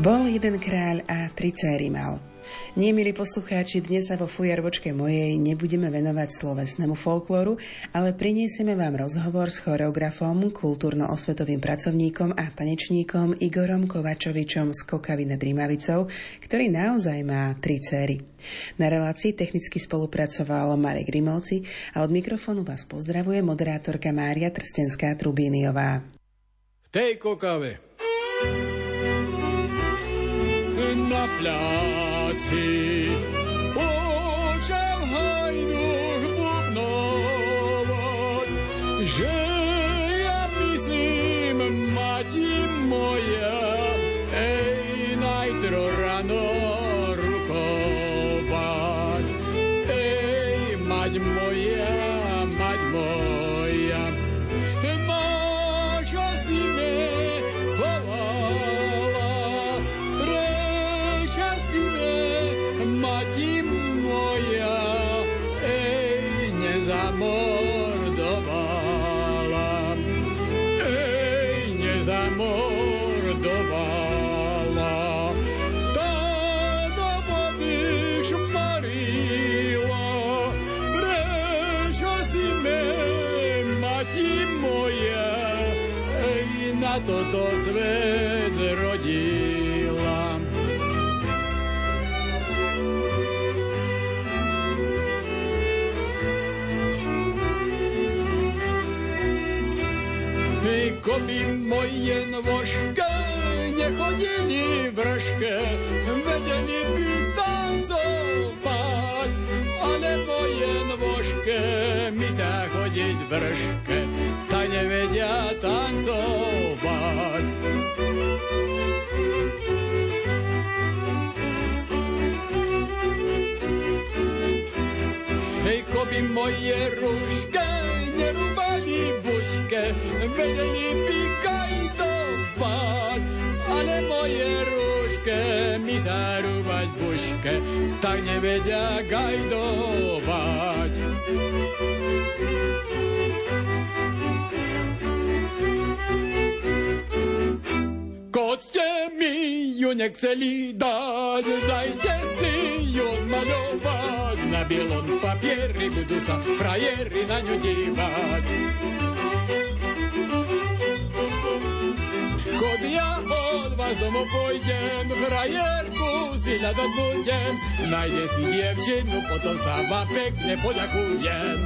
Bol jeden kráľ a tri céry mal. Nie, milí poslucháči, dnes sa vo fujarvočke mojej nebudeme venovať slovesnému folklóru, ale priniesieme vám rozhovor s choreografom, kultúrno-osvetovým pracovníkom a tanečníkom Igorom Kovačovičom z Kokavy nad Rímavicou, ktorý naozaj má tri céry. Na relácii technicky spolupracoval Marek Rimovci a od mikrofónu vás pozdravuje moderátorka Mária Trstenská-Trubíniová. V tej kokave pláci. My sa chodiť vrške, tak nevedia tancovať. Hej, koby moje rúške nerúbali buške, vedeli by kajdovať, ale moje rúške mi zarúbať buške, tak nevedia gajdovať. Kot ste mi ju nechceli dať, dajte si ju malovať. Na bielom papieri budú sa frajeri na ňu dívať. Kod ja od vás domov pôjdem, frajerku si hľadať budem. Najde si dievčinu, potom sa vám pekne poďakujem.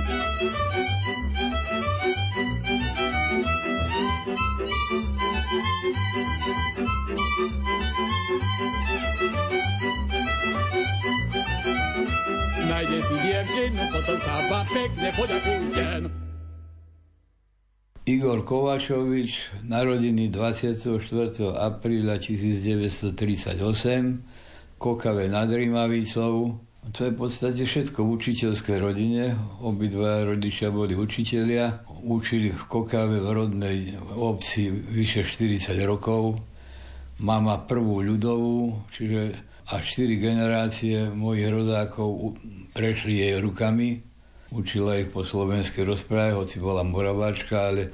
Nájde si dievčinu, potom sa vám pekne poďakujem. Igor Kovačovič, narodený 24. apríla 1938, Kokave nad Rímavicou. To je v podstate všetko v učiteľskej rodine. Obidva rodičia boli učitelia. Učili v Kokave v rodnej obci vyše 40 rokov. Mama prvú ľudovú, čiže a štyri generácie mojich rodákov prešli jej rukami. Učila ich po slovenskej rozpráve, hoci bola moraváčka, ale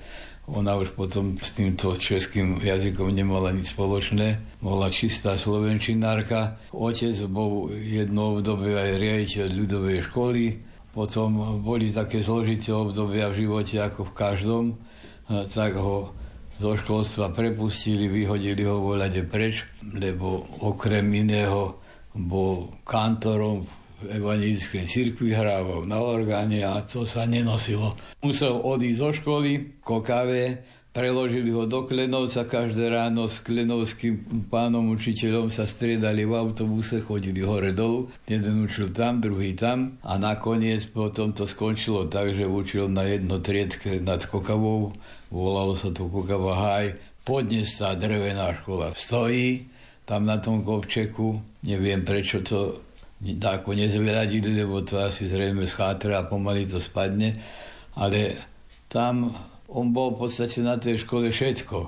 ona už potom s týmto českým jazykom nemala nič spoločné. Bola čistá slovenčinárka. Otec bol jedno obdobie aj riaditeľ ľudovej školy. Potom boli také zložité obdobia v živote ako v každom. Tak ho zo školstva prepustili, vyhodili ho voľade preč, lebo okrem iného bol kantorom v evangelickej cirkvi, hrával na orgáne a to sa nenosilo. Musel odísť zo školy, kokave, Preložili ho do Klenovca, každé ráno s klenovským pánom učiteľom sa striedali v autobuse, chodili hore dolu, jeden učil tam, druhý tam a nakoniec potom to skončilo tak, že učil na jedno triedke nad Kokavou, volalo sa to Kokava Haj, podnes tá drevená škola stojí tam na tom kopčeku, neviem prečo to ako nezveradili, lebo to asi zrejme schátra a pomaly to spadne, ale tam on bol v podstate na tej škole všetko.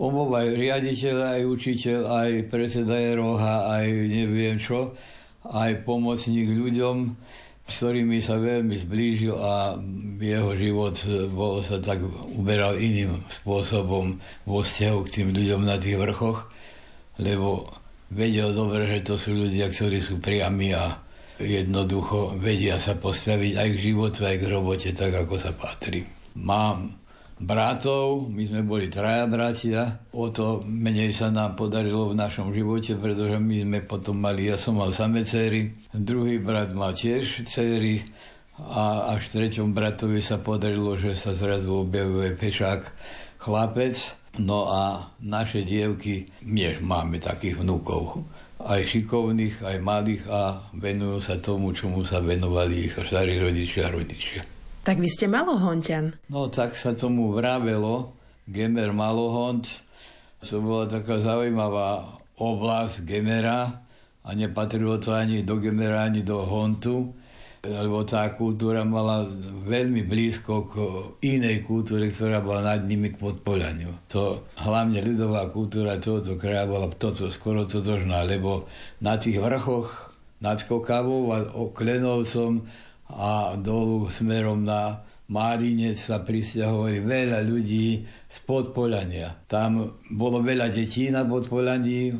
On bol aj riaditeľ, aj učiteľ, aj predseda roha, aj neviem čo, aj pomocník ľuďom, s ktorými sa veľmi zblížil a jeho život bol, sa tak uberal iným spôsobom vo vzťahu k tým ľuďom na tých vrchoch, lebo vedel dobre, že to sú ľudia, ktorí sú priami a jednoducho vedia sa postaviť aj k životu, aj k robote, tak ako sa patrí. Mám bratov, my sme boli traja bratia, o to menej sa nám podarilo v našom živote, pretože my sme potom mali, ja som mal same céry, druhý brat má tiež céry a až treťom bratovi sa podarilo, že sa zrazu objavuje pešák chlapec, no a naše dievky, miež máme takých vnúkov, aj šikovných, aj malých a venujú sa tomu, čomu sa venovali ich starí rodičia a rodičia. Tak vy ste Malohonťan. No tak sa tomu vravelo, Gemer Malohont. To bola taká zaujímavá oblasť Gemera a nepatrilo to ani do Gemera, ani do Hontu, lebo tá kultúra mala veľmi blízko k inej kultúre, ktorá bola nad nimi k podpoľaniu. To hlavne ľudová kultúra tohoto kraja bola toto, skoro totožná, lebo na tých vrchoch nad Kokavou a Klenovcom a dolu smerom na Márinec sa pristahovali veľa ľudí z Podpolania. Tam bolo veľa detí na Podpolaní,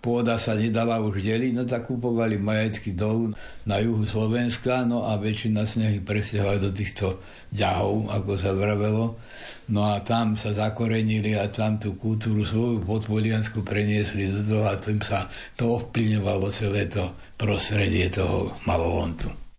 pôda sa nedala už deliť, no tak kupovali majetky dolu na juhu Slovenska, no a väčšina z nich do týchto ďahov, ako sa vravelo. No a tam sa zakorenili a tam tú kultúru svoju podpoliansku preniesli do toho a tým sa to ovplyvňovalo celé to prostredie toho malovontu.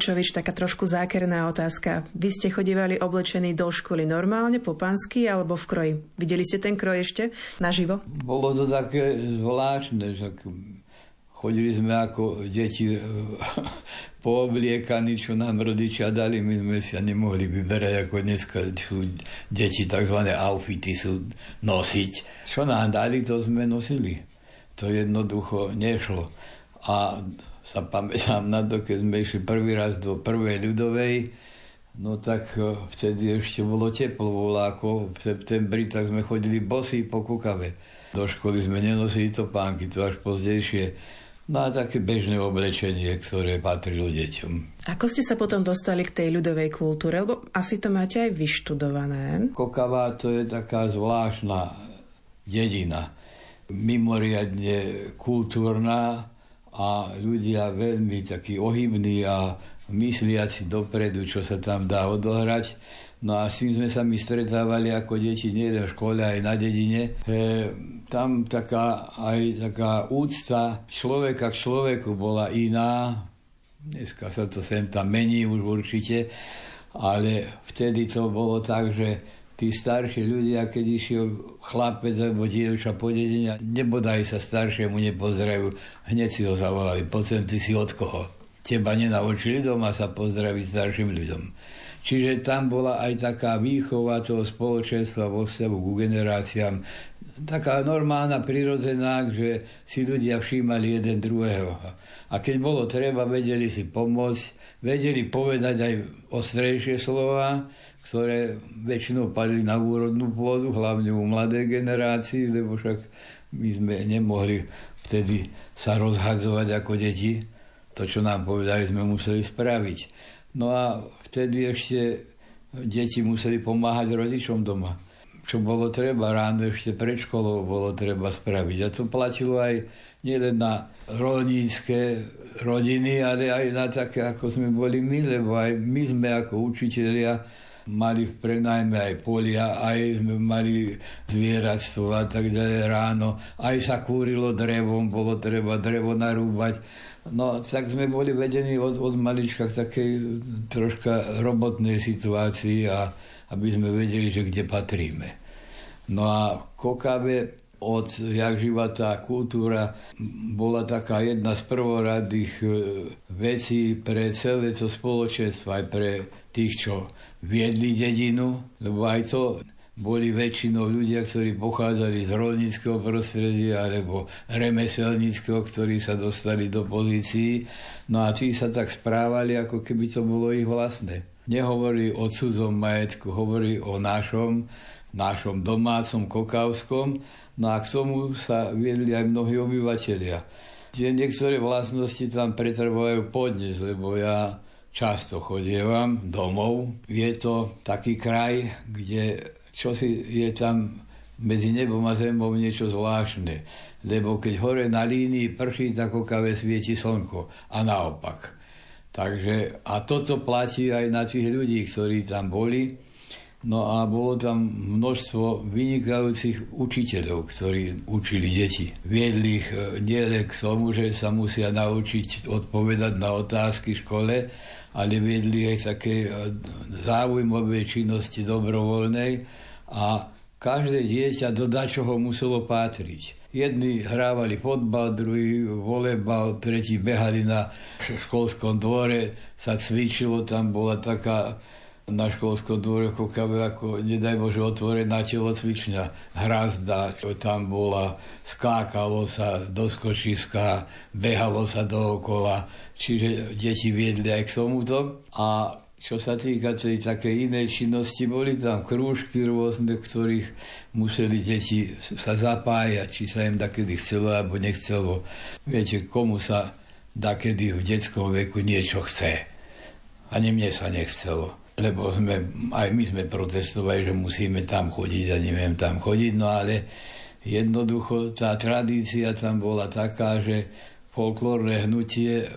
Kovačovič, taká trošku zákerná otázka. Vy ste chodívali oblečení do školy normálne, po pansky alebo v kroji? Videli ste ten kroj ešte naživo? Bolo to také zvláštne, že chodili sme ako deti poobliekaní, čo nám rodičia dali, my sme si nemohli vyberať, ako dneska sú deti tzv. outfity sú nosiť. Čo nám dali, to sme nosili. To jednoducho nešlo. A sa pamätám na to, keď sme išli prvý raz do prvej ľudovej, no tak e, vtedy ešte bolo teplo, bolo ako v septembri, tak sme chodili bosí po kukave. Do školy sme nenosili topánky, to až pozdejšie. No a také bežné oblečenie, ktoré patrilo deťom. Ako ste sa potom dostali k tej ľudovej kultúre? Lebo asi to máte aj vyštudované. Kokava to je taká zvláštna dedina. Mimoriadne kultúrna, a ľudia veľmi takí ohybní a mysliaci dopredu, čo sa tam dá odohrať. No a s tým sme sa my stretávali ako deti nielen v škole, aj na dedine. E, tam taká, aj taká úcta človeka k človeku bola iná. Dneska sa to sem tam mení už určite, ale vtedy to bolo tak, že tí starší ľudia, keď išiel chlapec alebo dievča po dedine, nebodaj sa staršiemu nepozdravujú, hneď si ho zavolali, poď ty si od koho. Teba nenaučili doma sa pozdraviť starším ľuďom. Čiže tam bola aj taká výchova toho spoločenstva vo vzťahu ku generáciám, taká normálna, prirodzená, že si ľudia všímali jeden druhého. A keď bolo treba, vedeli si pomôcť, vedeli povedať aj ostrejšie slova, ktoré väčšinou padli na úrodnú pôdu, hlavne u mladej generácii, lebo však my sme nemohli vtedy sa rozhadzovať ako deti. To, čo nám povedali, sme museli spraviť. No a vtedy ešte deti museli pomáhať rodičom doma. Čo bolo treba ráno ešte pred školou, bolo treba spraviť. A to platilo aj nielen na rolnícke rodiny, ale aj na také, ako sme boli my, lebo aj my sme ako učitelia mali v prenajme aj polia, aj sme mali zvieratstvo a tak ďalej ráno, aj sa kúrilo drevom, bolo treba drevo narúbať. No, tak sme boli vedení od, od malička k takej troška robotnej situácii a aby sme vedeli, že kde patríme. No a Kokabe od jak živa tá kultúra bola taká jedna z prvoradých e, vecí pre celé to spoločenstvo, aj pre tých, čo viedli dedinu, lebo aj to boli väčšinou ľudia, ktorí pochádzali z rolníckého prostredia alebo remeselníckého, ktorí sa dostali do pozícií. No a tí sa tak správali, ako keby to bolo ich vlastné. Nehovorí o cudzom majetku, hovorí o našom, našom domácom kokavskom, no a k tomu sa viedli aj mnohí obyvateľia. Tie niektoré vlastnosti tam pretrvajú podnes, lebo ja často chodievam domov. Je to taký kraj, kde čo si je tam medzi nebom a zemou niečo zvláštne. Lebo keď hore na línii prší, tak okave svieti slnko. A naopak. Takže, a toto platí aj na tých ľudí, ktorí tam boli. No a bolo tam množstvo vynikajúcich učiteľov, ktorí učili deti. Viedli ich e, nielen k tomu, že sa musia naučiť odpovedať na otázky v škole, ale viedli aj také e, záujmové činnosti dobrovoľnej a každé dieťa do dačoho muselo pátriť. Jedni hrávali fotbal, druhý volebal, tretí behali na školskom dvore, sa cvičilo, tam bola taká na školskom dvore Kokave ako, nedaj Bože, otvorená telocvičňa. Hrazda, čo tam bola, skákalo sa do skočiska, behalo sa dookola, čiže deti viedli aj k tomuto. A čo sa týka tej takej inej činnosti, boli tam krúžky rôzne, ktorých museli deti sa zapájať, či sa im takedy chcelo alebo nechcelo. Viete, komu sa takedy v detskom veku niečo chce. Ani mne sa nechcelo lebo sme, aj my sme protestovali, že musíme tam chodiť a neviem tam chodiť, no ale Jednoducho tá tradícia tam bola taká, že folklórne hnutie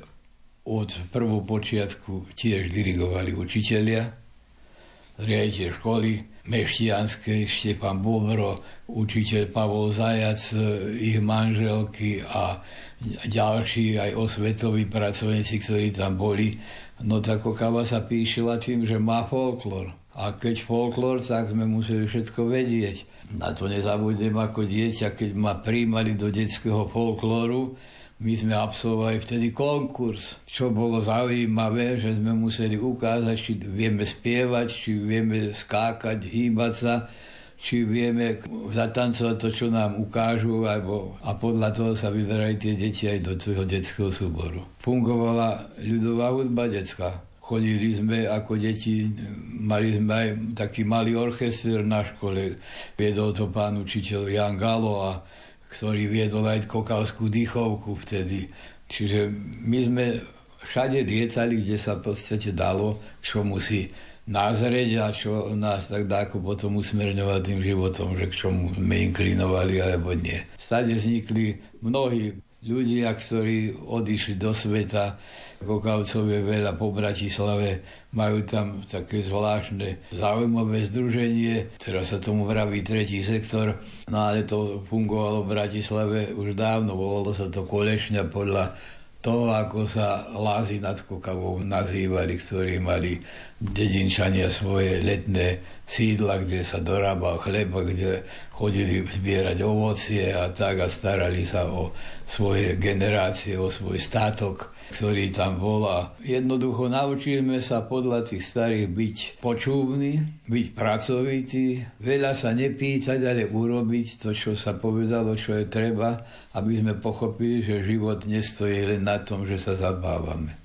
od prvú počiatku tiež dirigovali učitelia, riaditeľ školy, Meštianskej, Štefan Bobro, učiteľ Pavol Zajac, ich manželky a ďalší aj osvetoví pracovníci, ktorí tam boli. No tak Okava sa píšila tým, že má folklór. A keď folklór, tak sme museli všetko vedieť. Na to nezabudnem ako dieťa, keď ma príjmali do detského folklóru, my sme absolvovali vtedy konkurs, čo bolo zaujímavé, že sme museli ukázať, či vieme spievať, či vieme skákať, hýbať sa, či vieme zatancovať to, čo nám ukážu, alebo, a podľa toho sa vyberali tie deti aj do tvojho detského súboru. Fungovala ľudová hudba detská. Chodili sme ako deti, mali sme aj taký malý orchester na škole. Viedol to pán učiteľ Jan Galo a ktorý viedol aj kokalskú dýchovku vtedy. Čiže my sme všade lietali, kde sa v podstate dalo, čo musí názrieť a čo nás tak dáko potom usmerňovať tým životom, že k čomu sme inklinovali alebo nie. Stade vznikli mnohí ľudia, ktorí odišli do sveta, Kokavcov je veľa po Bratislave, majú tam také zvláštne zaujímavé združenie, teraz sa tomu vraví tretí sektor, no ale to fungovalo v Bratislave už dávno, volalo sa to Kolešňa podľa toho, ako sa lázy nad Kokavou nazývali, ktorí mali dedinčania svoje letné sídla, kde sa dorábal chleba, kde chodili zbierať ovocie a tak a starali sa o svoje generácie, o svoj státok ktorý tam bol a jednoducho naučíme sa podľa tých starých byť počúvni, byť pracovití, veľa sa nepýtať, ale urobiť to, čo sa povedalo, čo je treba, aby sme pochopili, že život nestojí len na tom, že sa zabávame.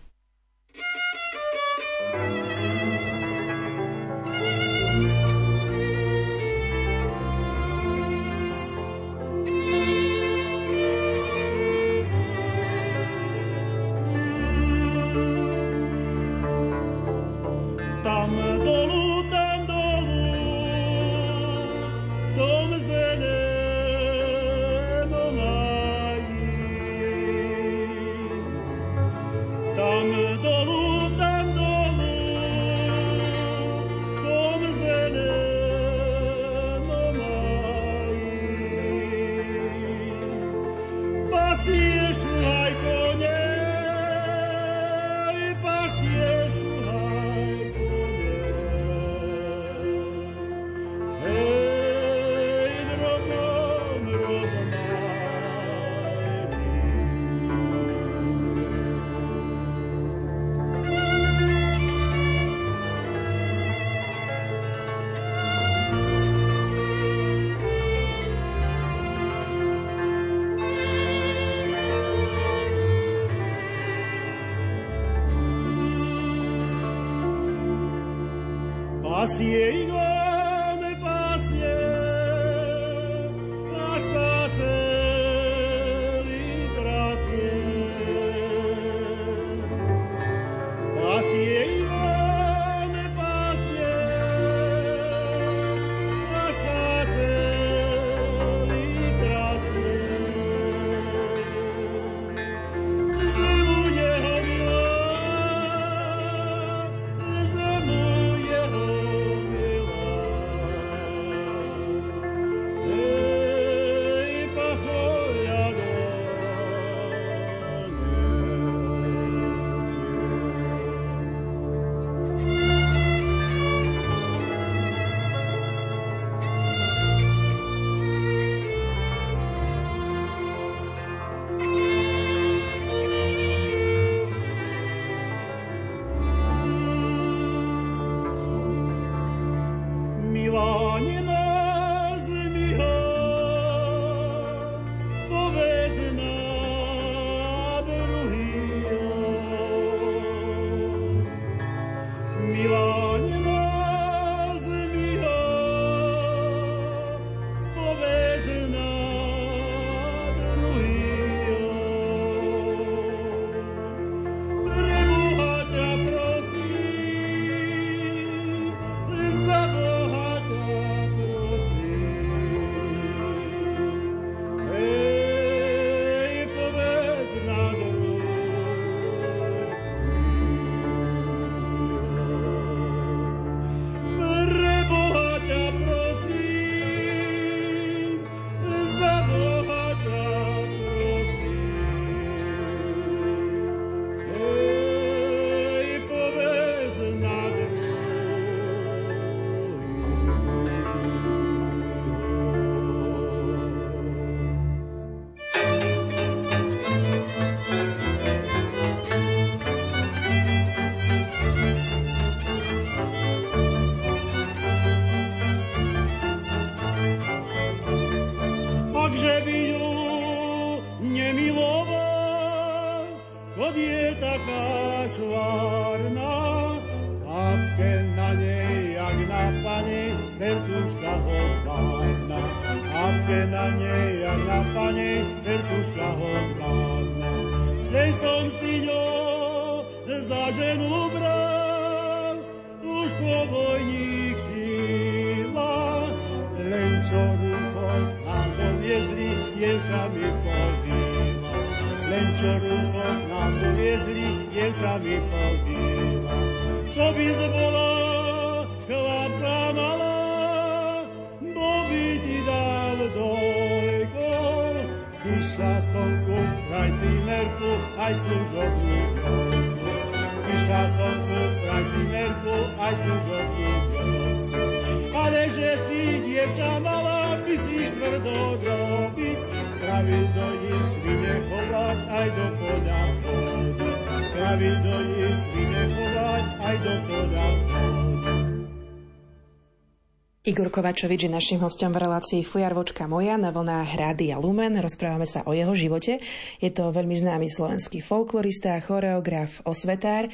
Igor Kovačovič je našim hostom v relácii Fujarvočka moja na vlnách Rádia Lumen. Rozprávame sa o jeho živote. Je to veľmi známy slovenský folklorista, choreograf, osvetár.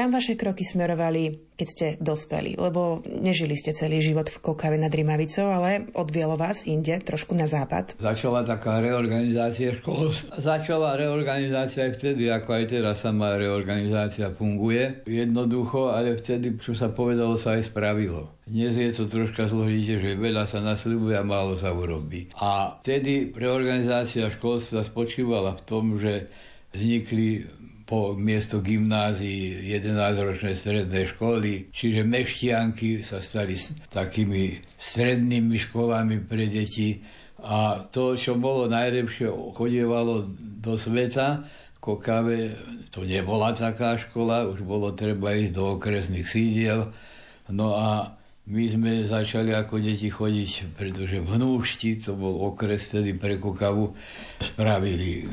Kam vaše kroky smerovali, keď ste dospeli? Lebo nežili ste celý život v Kokave nad Rimavicou, ale odvielo vás inde, trošku na západ. Začala taká reorganizácia škôl. Začala reorganizácia aj vtedy, ako aj teraz sama reorganizácia funguje. Jednoducho, ale vtedy, čo sa povedalo, sa aj spravilo. Dnes je to troška zložité, že veľa sa nasľubuje a málo sa urobí. A vtedy reorganizácia školstva spočívala v tom, že vznikli po miesto gymnázií 11-ročné stredné školy, čiže meštianky sa stali takými strednými školami pre deti. A to, čo bolo najlepšie, chodievalo do sveta, Kokave, to nebola taká škola, už bolo treba ísť do okresných sídiel, no a my sme začali ako deti chodiť, pretože v Hnúšti, to bol okres tedy pre Kokavu, spravili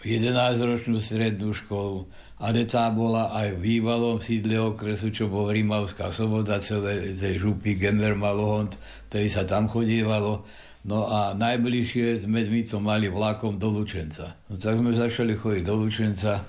11-ročnú strednú školu, ale tá bola aj v bývalom sídle okresu, čo bol Rimavská sobota, celé tej župy Gemer Malohont, ktorý sa tam chodievalo. No a najbližšie sme my to mali vlakom do Lučenca. No tak sme začali chodiť do Lučenca,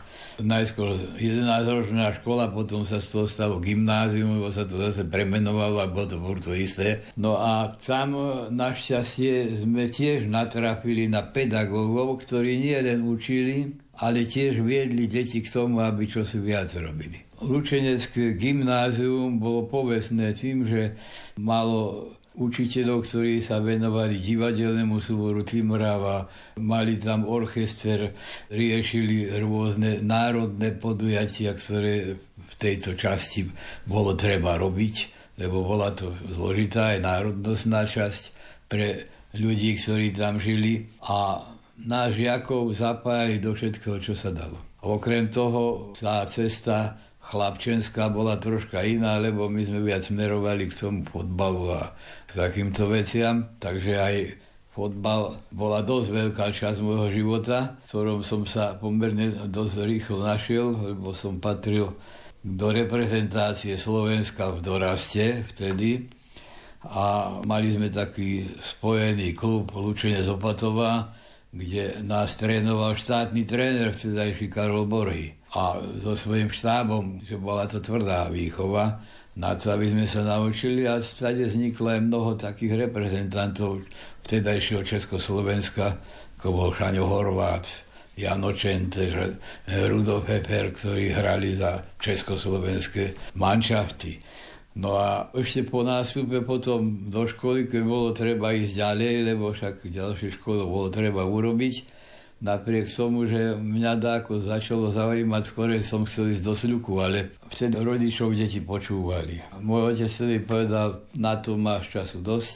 najskôr 11-ročná škola, potom sa z toho stalo gymnázium, lebo sa to zase premenovalo a bolo to furt to isté. No a tam našťastie sme tiež natrafili na pedagógov, ktorí nie len učili, ale tiež viedli deti k tomu, aby čo si viac robili. Lučenecké gymnázium bolo povestné tým, že malo učiteľov, ktorí sa venovali divadelnému súboru Timrava, mali tam orchester, riešili rôzne národné podujatia, ktoré v tejto časti bolo treba robiť, lebo bola to zložitá aj národnostná časť pre ľudí, ktorí tam žili a náš žiakov zapájali do všetkého, čo sa dalo. Okrem toho tá cesta chlapčenská bola troška iná, lebo my sme viac smerovali k tomu fotbalu a k takýmto veciam. Takže aj fotbal bola dosť veľká časť môjho života, v ktorom som sa pomerne dosť rýchlo našiel, lebo som patril do reprezentácie Slovenska v doraste vtedy a mali sme taký spojený klub Lučenie z Opatova, kde nás trénoval štátny tréner vtedajší Karol Borhy a so svojím štábom, že bola to tvrdá výchova, na to, aby sme sa naučili a stade vzniklo aj mnoho takých reprezentantov vtedajšieho Československa, ako bol Šaňo Horvát, Jano Čente, Rudolf Heper, ktorí hrali za československé manšafty. No a ešte po nástupe potom do školy, keď bolo treba ísť ďalej, lebo však ďalšie školu bolo treba urobiť, napriek tomu, že mňa dáko začalo zaujímať, skôr som chcel ísť do sľuku, ale vtedy rodičov deti počúvali. Môj otec vtedy povedal, na to máš času dosť,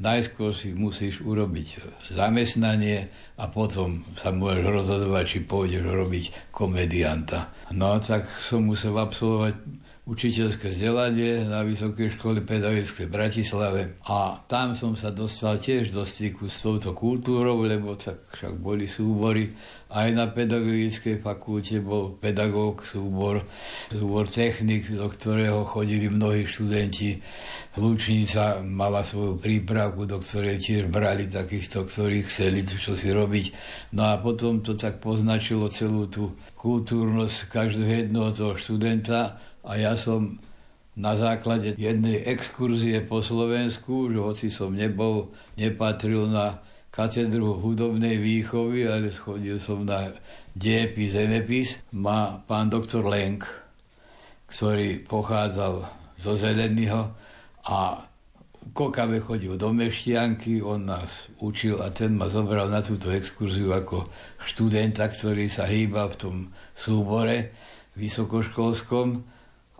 najskôr si musíš urobiť zamestnanie a potom sa môžeš rozhodovať, či pôjdeš robiť komedianta. No tak som musel absolvovať učiteľské vzdelanie na Vysokej škole pedagogické v Bratislave a tam som sa dostal tiež do styku s touto kultúrou, lebo tak však boli súbory. Aj na pedagogickej fakulte bol pedagóg súbor, súbor technik, do ktorého chodili mnohí študenti. Lučnica mala svoju prípravku, do ktorej tiež brali takýchto, ktorí chceli čo si robiť. No a potom to tak poznačilo celú tú kultúrnosť každého jednoho toho študenta a ja som na základe jednej exkurzie po Slovensku, že hoci som nebol, nepatril na katedru hudobnej výchovy, ale schodil som na diepis, zemepis, má pán doktor Lenk, ktorý pochádzal zo Zeleného a Kokave chodil do Meštianky, on nás učil a ten ma zobral na túto exkurziu ako študenta, ktorý sa hýba v tom súbore vysokoškolskom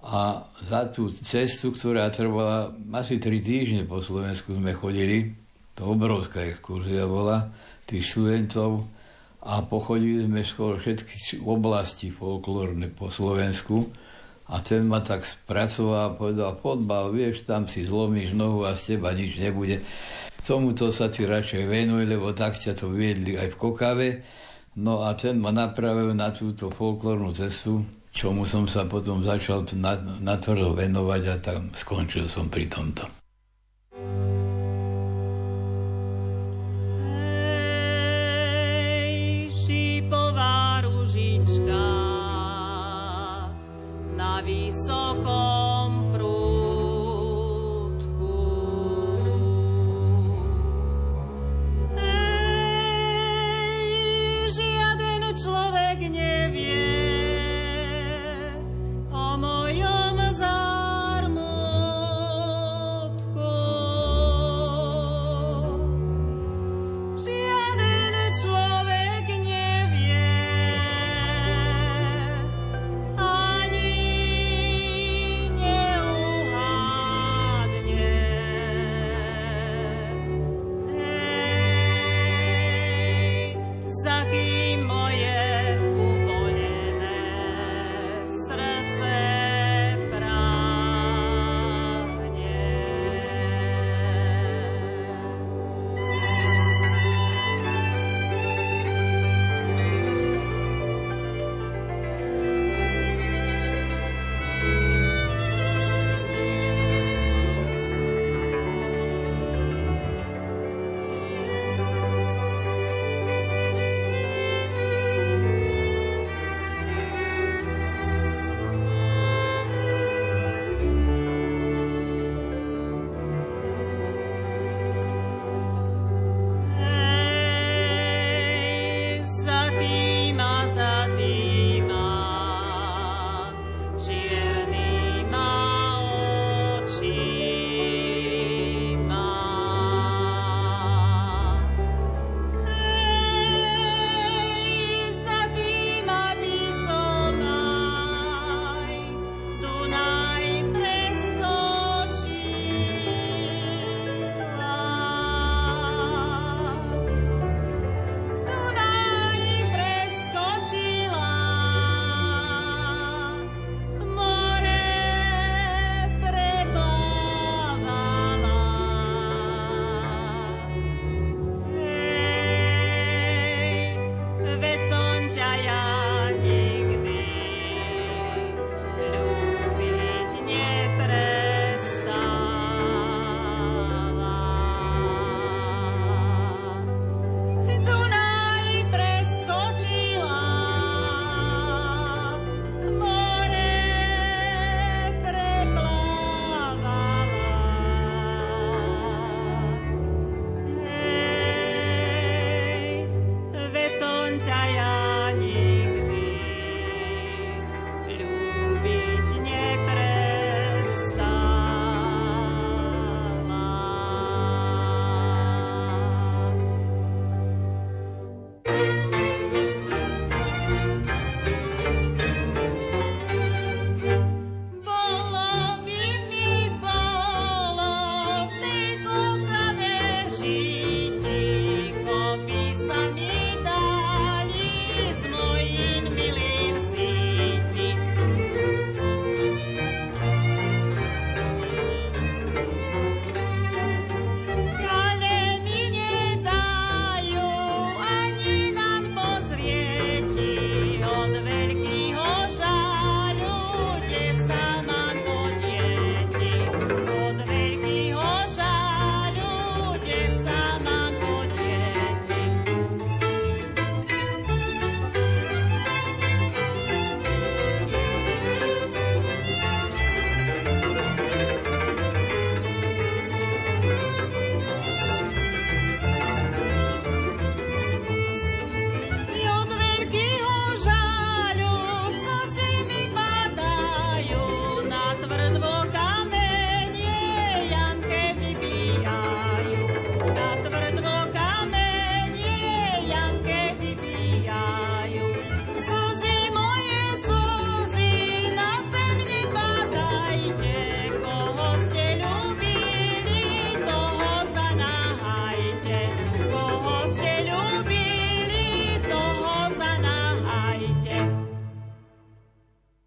a za tú cestu, ktorá trvala asi tri týždne po Slovensku sme chodili, to obrovská exkurzia bola, tých študentov a pochodili sme skoro všetky oblasti folklórne po Slovensku a ten ma tak spracoval a povedal, podbal, vieš, tam si zlomíš nohu a z teba nič nebude. Tomuto sa ti radšej venuj, lebo tak ťa to viedli aj v Kokave. No a ten ma napravil na túto folklórnu cestu čomu som sa potom začal natvrdo venovať a tam skončil som pri tomto. Na vysokom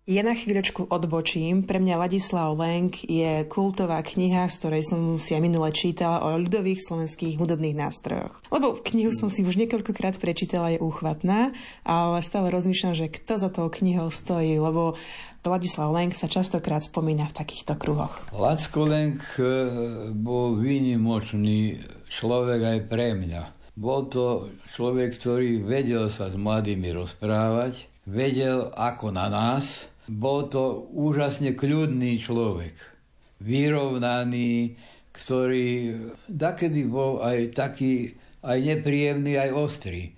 Ja na chvíľočku odbočím. Pre mňa Ladislav Lenk je kultová kniha, z ktorej som si aj minule čítala o ľudových slovenských hudobných nástrojoch. Lebo knihu som si už niekoľkokrát prečítala, je úchvatná, ale stále rozmýšľam, že kto za tou knihou stojí, lebo Ladislav Lenk sa častokrát spomína v takýchto kruhoch. Lacko Lenk eh, bol výnimočný človek aj pre mňa. Bol to človek, ktorý vedel sa s mladými rozprávať, vedel ako na nás, bol to úžasne kľudný človek, vyrovnaný, ktorý dakedy bol aj taký, aj nepríjemný, aj ostrý.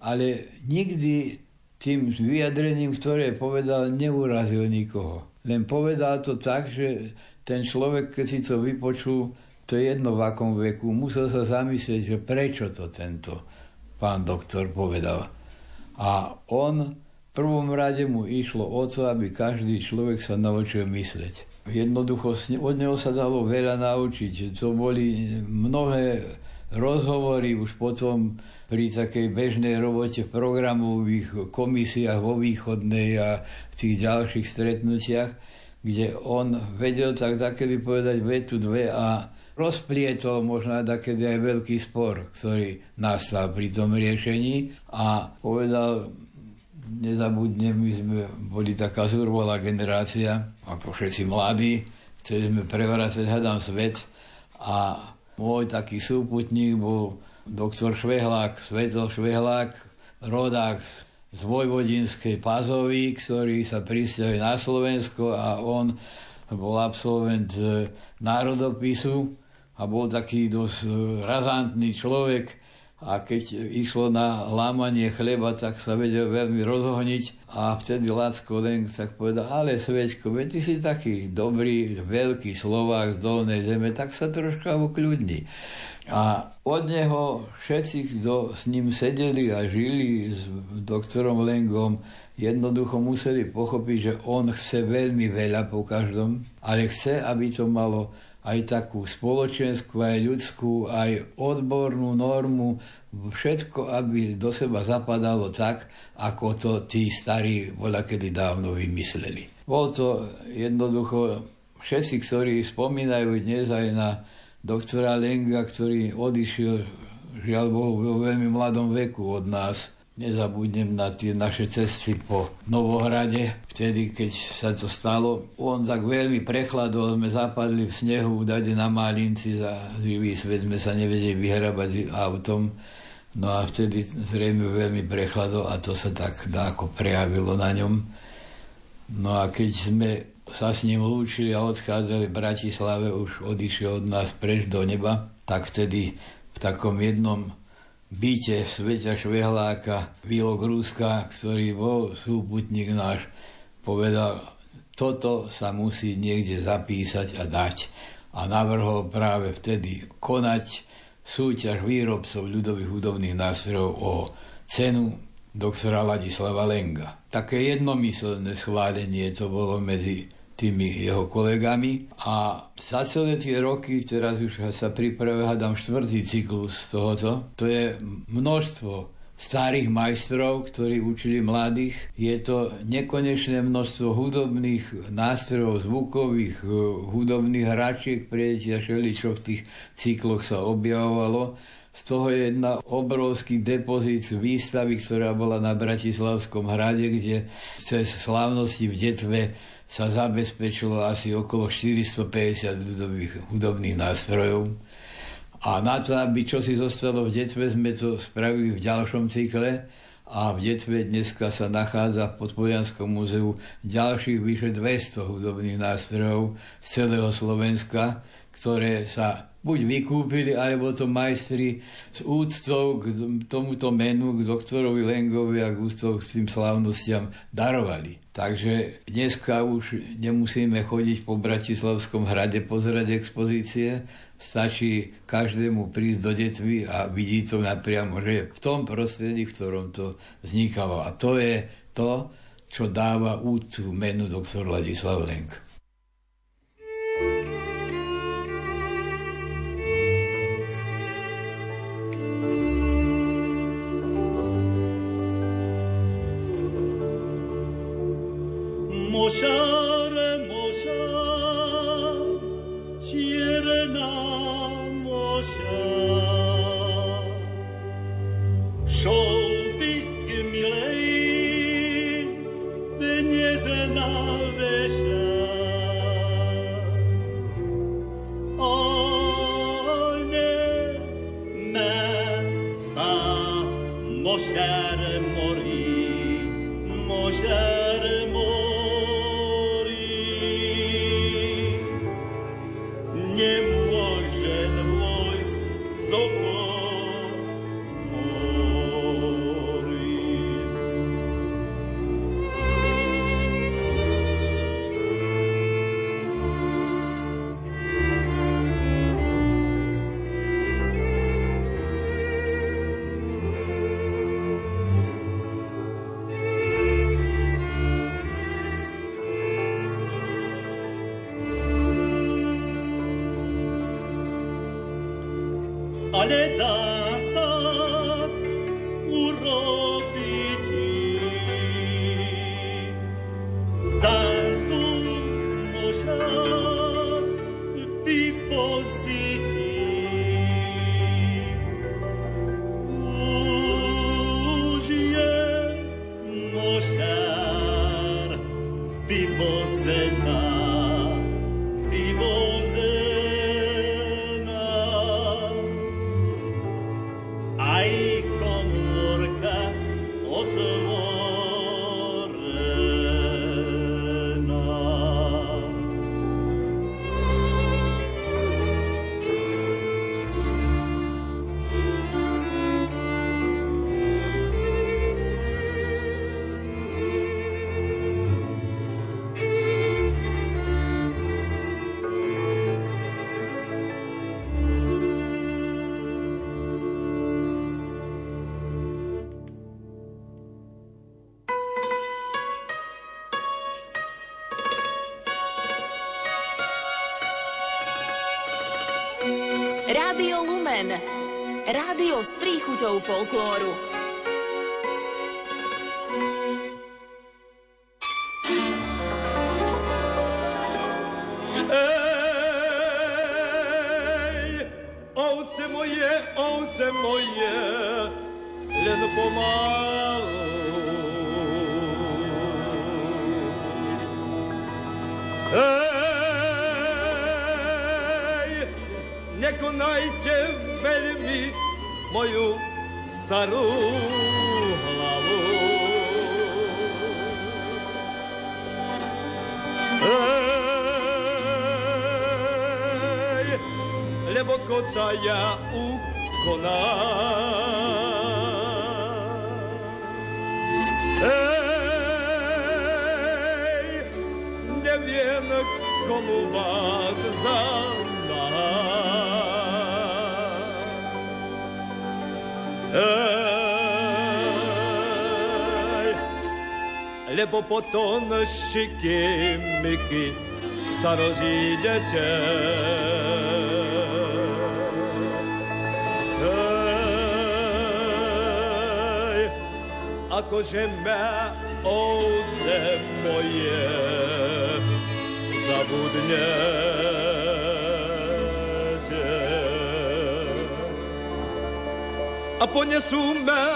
Ale nikdy tým vyjadrením, ktoré povedal, neurazil nikoho. Len povedal to tak, že ten človek, keď si to vypočul, to je jedno v akom veku, musel sa zamyslieť, že prečo to tento pán doktor povedal. A on prvom rade mu išlo o to, aby každý človek sa naučil mysleť. Jednoducho od neho sa dalo veľa naučiť. To boli mnohé rozhovory už potom pri takej bežnej robote v programových komisiách vo východnej a v tých ďalších stretnutiach, kde on vedel tak takedy povedať vetu dve a rozplietol možno takedy aj veľký spor, ktorý nastal pri tom riešení a povedal, nezabudnem, my sme boli taká zurvolá generácia, ako všetci mladí, chceli sme prevracať, hľadám svet. A môj taký súputník bol doktor Švehlák, Svetol Švehlák, rodák z Vojvodinskej Pazovy, ktorý sa pristavil na Slovensko a on bol absolvent e, národopisu a bol taký dosť e, razantný človek, a keď išlo na lámanie chleba, tak sa vedel veľmi rozohniť a vtedy Lacko len tak povedal, ale Sveťko, veď ty si taký dobrý, veľký Slovák z dolnej zeme, tak sa troška ukľudni. A od neho všetci, kto s ním sedeli a žili s doktorom Lengom, jednoducho museli pochopiť, že on chce veľmi veľa po každom, ale chce, aby to malo aj takú spoločenskú, aj ľudskú, aj odbornú normu, všetko, aby do seba zapadalo tak, ako to tí starí voľa kedy dávno vymysleli. Bol to jednoducho všetci, ktorí spomínajú dnes aj na doktora Lenga, ktorý odišiel, žiaľ Bohu, vo veľmi mladom veku od nás, Nezabudnem na tie naše cesty po Novohrade, vtedy, keď sa to stalo. On tak veľmi prechladol, sme zapadli v snehu, dade na Málinci za živý svet, sme sa nevedeli vyhrabať autom. No a vtedy zrejme veľmi prechladol a to sa tak dáko prejavilo na ňom. No a keď sme sa s ním lúčili a odchádzali v Bratislave, už odišiel od nás preč do neba, tak vtedy v takom jednom byte Sveťa Švehláka, Vilo Grúska, ktorý bol súputník náš, povedal, toto sa musí niekde zapísať a dať. A navrhol práve vtedy konať súťaž výrobcov ľudových hudobných nástrojov o cenu doktora Ladislava Lenga. Také jednomyselné schválenie to bolo medzi tými jeho kolegami a za celé tie roky, teraz už sa pripravuje, hádam, štvrtý cyklus tohoto, to je množstvo starých majstrov, ktorí učili mladých. Je to nekonečné množstvo hudobných nástrojov, zvukových, eh, hudobných hračiek, prietia šeli, čo v tých cykloch sa objavovalo. Z toho je jedna obrovský depozit výstavy, ktorá bola na Bratislavskom hrade, kde cez slávnosti v detve sa zabezpečilo asi okolo 450 ľudových hudobných nástrojov. A na to, aby čo si zostalo v detve, sme to spravili v ďalšom cykle a v detve dneska sa nachádza v Podpodianskom múzeu ďalších vyše 200 hudobných nástrojov z celého Slovenska, ktoré sa buď vykúpili, alebo to majstri s úctou k tomuto menu, k doktorovi Lengovi a k úctou k tým slávnostiam darovali. Takže dneska už nemusíme chodiť po Bratislavskom hrade pozerať expozície, stačí každému prísť do detvy a vidí to napriamo, že je v tom prostredí, v ktorom to vznikalo. A to je to, čo dáva úctu menu doktor Ladislav Lenk. 陌生 Rádio s príchuťou folklóru. Ej, ovce moje, ovce moje, len pomalu. Ej, nekonajte veľmi moju starú hlavu. Ej, lebo koca ja ukoná. Ej, neviem, komu vás za Ej, lebo potom šiky myky sa rozídete. Ej, akože mňa ovce moje zabudne. A ponesú me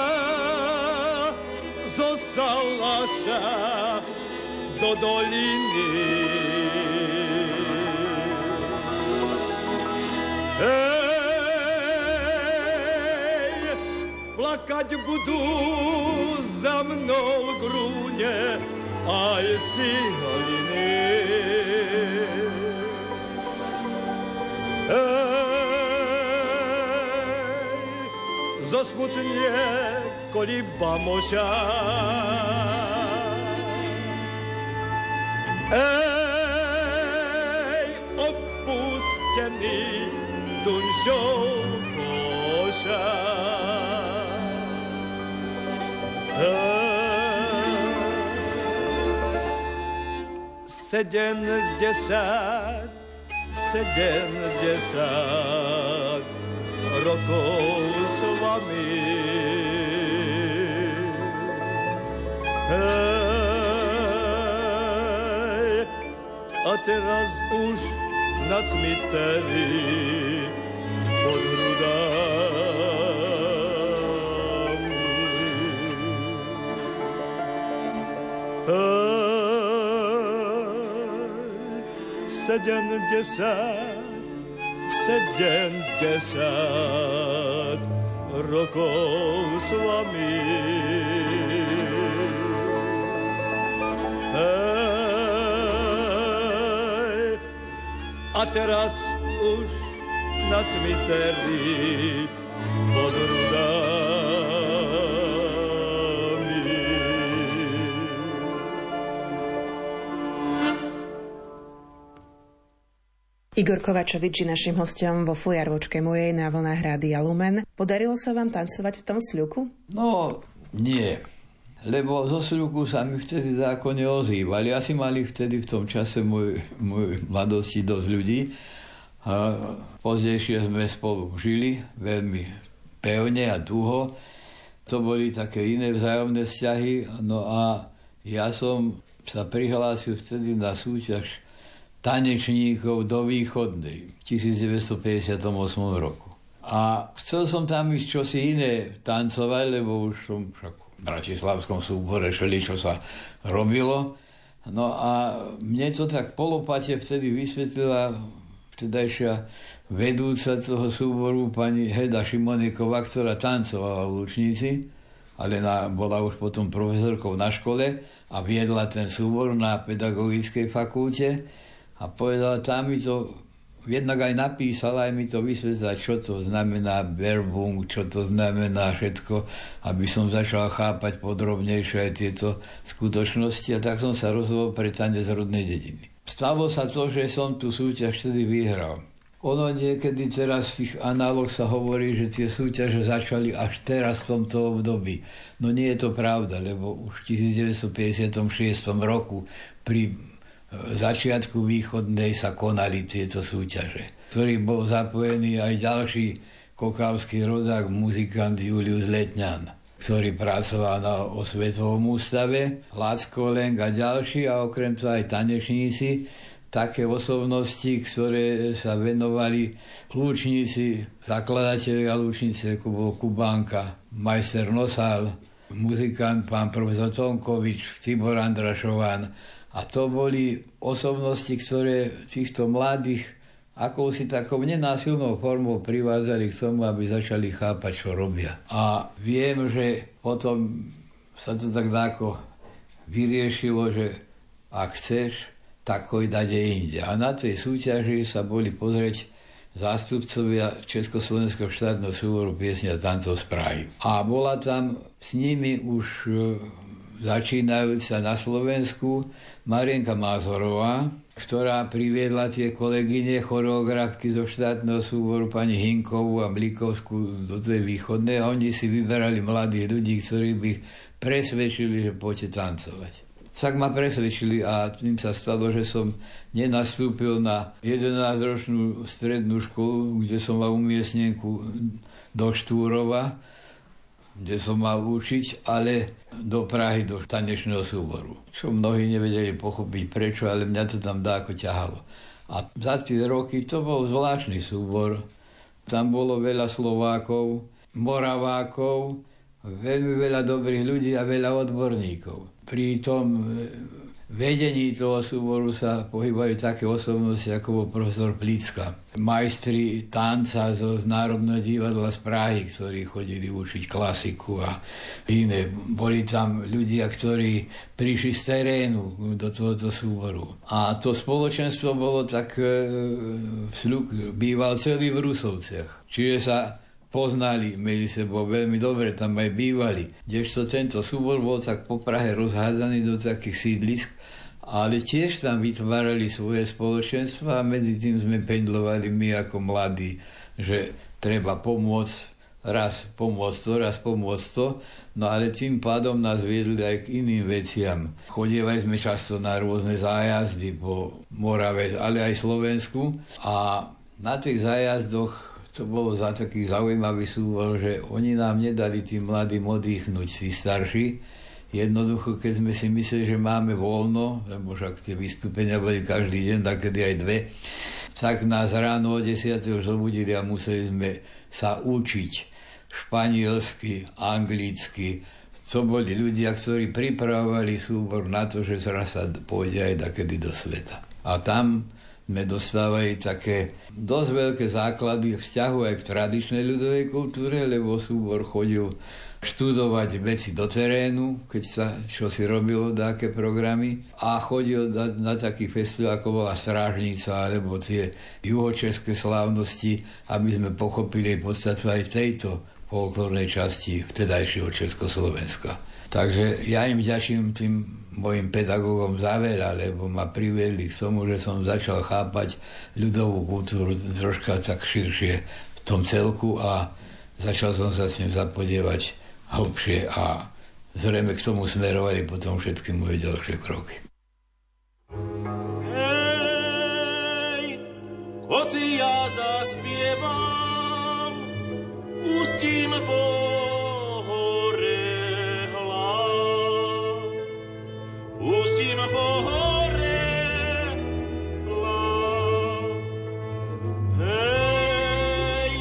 zo Salaša do doliny. Ej, plakať budú za mnou grúne aj si holiny. Zosmutnie kolibamosia. Ej, opustený dunšou koša. Sedemdesát, sedemdesát rokov s vami. Hej, teraz už nacmiteli pod hrudami. Sedemdesát, sedemdesát rokov s vami. Hej, a teraz už na cmiteri pod Igor Kovačovič je našim hostom vo fujarvočke mojej na vlnách Rádia Lumen. Podarilo sa vám tancovať v tom sľuku? No, nie. Lebo zo sľuku sa mi vtedy zákone ozývali. Asi mali vtedy v tom čase môj, môj mladosti dosť ľudí. A pozdejšie sme spolu žili veľmi pevne a dlho. To boli také iné vzájomné vzťahy. No a ja som sa prihlásil vtedy na súťaž tanečníkov do východnej v 1958 roku. A chcel som tam ísť čosi iné tancovať, lebo už som však v Bratislavskom súbore šeli, čo sa robilo. No a mne to tak polopate vtedy vysvetlila vtedajšia vedúca toho súboru pani Heda Šimoniková, ktorá tancovala v Lučnici, ale na, bola už potom profesorkou na škole a viedla ten súbor na pedagogickej fakulte a povedala, tam mi to jednak aj napísala, aj mi to vysvetlila, čo to znamená verbung, čo to znamená všetko, aby som začal chápať podrobnejšie aj tieto skutočnosti a tak som sa rozhodol pre tanec rodnej dediny. Stalo sa to, že som tú súťaž vtedy vyhral. Ono niekedy teraz v tých análoch sa hovorí, že tie súťaže začali až teraz v tomto období. No nie je to pravda, lebo už v 1956 roku pri začiatku východnej sa konali tieto súťaže, ktorý bol zapojený aj ďalší kokavský rodák, muzikant Julius Letňan, ktorý pracoval na osvetovom ústave, Lacko Leng a ďalší a okrem toho aj tanečníci, také osobnosti, ktoré sa venovali lúčnici, zakladatelia lúčnice, ako bol Kubánka, majster Nosal, muzikant pán profesor Tonkovič, Tibor Andrašovan, a to boli osobnosti, ktoré týchto mladých akousi takou nenásilnou formou privádzali k tomu, aby začali chápať, čo robia. A viem, že potom sa to tak dáko vyriešilo, že ak chceš, tak choď dade inde. A na tej súťaži sa boli pozrieť zástupcovia Československého štátneho súboru piesne a tancov z Prahy. A bola tam s nimi už začínajúca na Slovensku. Marienka Mázorová, ktorá priviedla tie kolegyne choreografky zo štátneho súboru pani Hinkovú a Mlikovskú do tej východnej oni si vyberali mladých ľudí, ktorí by presvedčili, že poďte tancovať. Tak ma presvedčili a tým sa stalo, že som nenastúpil na 11-ročnú strednú školu, kde som mal umiestnenku do Štúrova, kde som mal učiť, ale do Prahy, do tanečného súboru. Čo mnohí nevedeli pochopiť prečo, ale mňa to tam dáko ťahalo. A za tie roky to bol zvláštny súbor. Tam bolo veľa Slovákov, Moravákov, veľmi veľa dobrých ľudí a veľa odborníkov. Pri tom vedení toho súboru sa pohybajú také osobnosti, ako bol profesor Plicka. Majstri tanca zo Národného divadla z Prahy, ktorí chodili učiť klasiku a iné. Boli tam ľudia, ktorí prišli z terénu do tohoto súboru. A to spoločenstvo bolo tak, e, býval celý v Rusovciach. Čiže sa poznali medzi sebou veľmi dobre, tam aj bývali. Kdežto tento súbor bol tak po Prahe rozhádzaný do takých sídlisk, ale tiež tam vytvárali svoje spoločenstva a medzi tým sme pendlovali my ako mladí, že treba pomôcť, raz pomôcť to, raz pomôcť to, no ale tým pádom nás viedli aj k iným veciam. Chodievali sme často na rôzne zájazdy po Morave, ale aj Slovensku. A na tých zájazdoch to bolo za taký zaujímavý súbor, že oni nám nedali tým mladým oddychnúť, tí starší, Jednoducho, keď sme si mysleli, že máme voľno, lebo však tie vystúpenia boli každý deň, takedy aj dve, tak nás ráno o 10. už zobudili a museli sme sa učiť španielsky, anglicky. To boli ľudia, ktorí pripravovali súbor na to, že raz sa pôjde aj takedy do sveta. A tam sme dostávali také dosť veľké základy vzťahu aj k tradičnej ľudovej kultúre, lebo súbor chodil študovať veci do terénu, keď sa čo si robilo, také programy. A chodil na, na taký festival, ako bola Strážnica, alebo tie juhočeské slávnosti, aby sme pochopili podstatu aj tejto folklórnej časti vtedajšieho Československa. Takže ja im ďačím tým mojim pedagógom za veľa, lebo ma priviedli k tomu, že som začal chápať ľudovú kultúru troška tak širšie v tom celku a začal som sa s ním zapodievať hlbšie a zrejme k tomu smerovali potom všetky moje ďalšie kroky. Hej, hoci ja zaspievam, pustím po hore hlas. Pustím po hore hlas. Hej,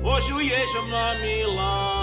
počuješ ma milá,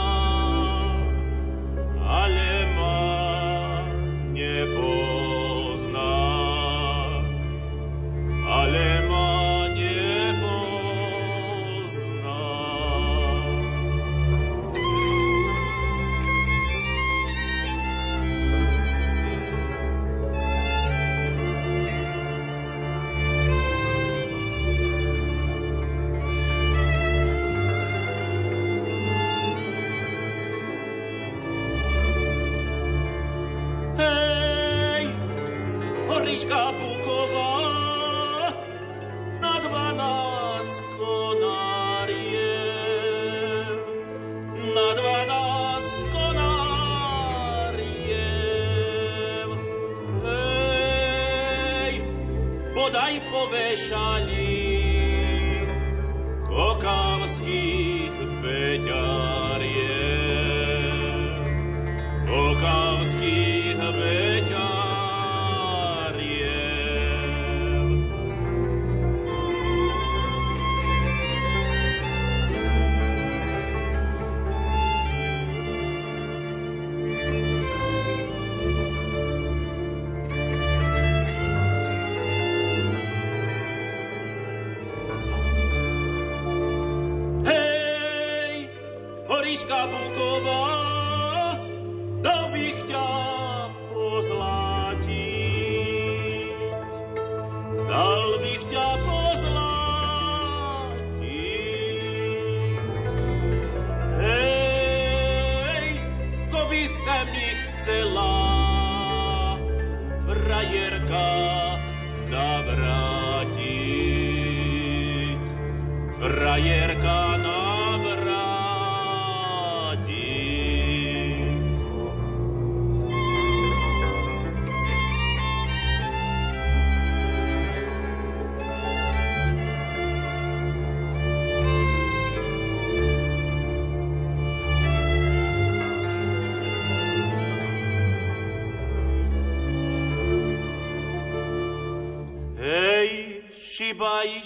Bye.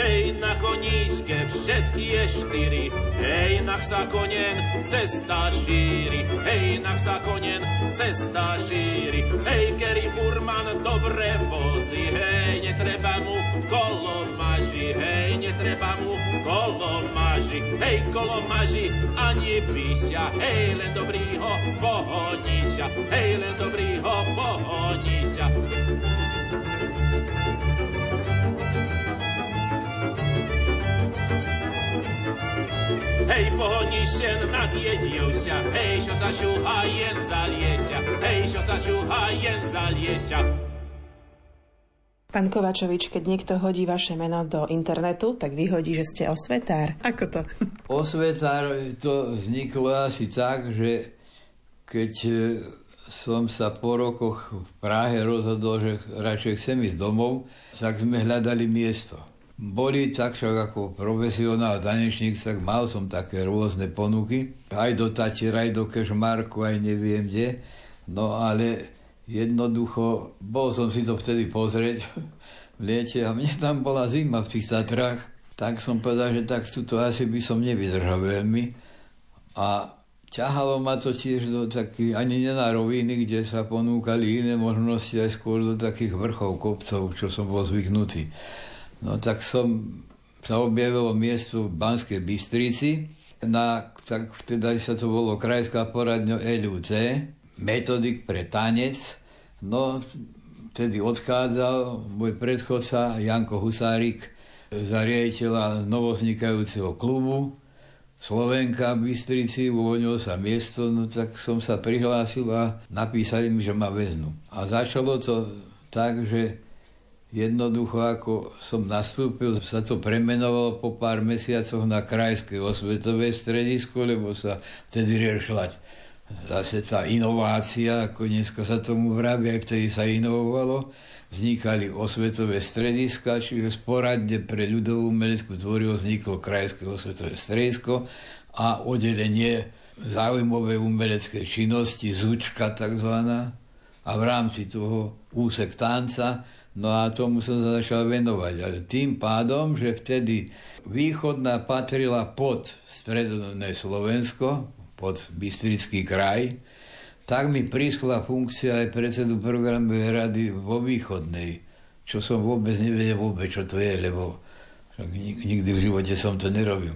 Hej na koníške, všetky je štyri, hej nach sa konien, cesta šíri, hej nach sa konien, cesta šíri, hej keri furman dobre vozi, hej netreba mu kolo maži, hej netreba mu kolo maži, hej kolo maži, ani písia, hej len dobrý ho pohonísia, hej len dobrý ho Hej, pohoníšen nadjedielsia, hej, čo sa šúha jen zaliesia, hej, sa šúha jen zaliesia. Pán Kovačovič, keď niekto hodí vaše meno do internetu, tak vyhodí, že ste osvetár. Ako to? Osvetár to vzniklo asi tak, že keď e, som sa po rokoch v Prahe rozhodol, že radšej chcem ísť domov, tak sme hľadali miesto. Boli tak však ako profesionál tanečník, tak mal som také rôzne ponuky. Aj do Tatier, aj do Kešmarku, aj neviem kde. No ale jednoducho, bol som si to vtedy pozrieť v liete a mne tam bola zima v tých Tatrách. Tak som povedal, že tak tuto asi by som nevydržal veľmi. A ťahalo ma to tiež do takých, ani na roviny, kde sa ponúkali iné možnosti, aj skôr do takých vrchov kopcov, čo som bol zvyknutý. No tak som sa objavilo miesto v Banskej Bystrici, na, tak teda sa to bolo krajská poradňa LUT, metodik pre tanec. No, vtedy odchádzal môj predchodca Janko Husárik za riaditeľa novoznikajúceho klubu Slovenka v Bystrici, uvoľnilo sa miesto, no tak som sa prihlásil a napísali mi, že ma väznú. A začalo to tak, že Jednoducho, ako som nastúpil, sa to premenovalo po pár mesiacoch na Krajské osvetové stredisko, lebo sa vtedy riešila zase tá inovácia, ako dneska sa tomu vraví, aj vtedy sa inovovalo. Vznikali osvetové strediska, čiže sporadne pre ľudovú umeleckú tvorivosť vzniklo Krajské osvetové stredisko a oddelenie záujmovej umeleckej činnosti, zúčka takzvaná, a v rámci toho úsek tanca No a tomu som sa začal venovať. Ale tým pádom, že vtedy východná patrila pod stredné Slovensko, pod Bystrický kraj, tak mi prišla funkcia aj predsedu programovej rady vo východnej, čo som vôbec nevedel vôbec, čo to je, lebo nikdy v živote som to nerobil.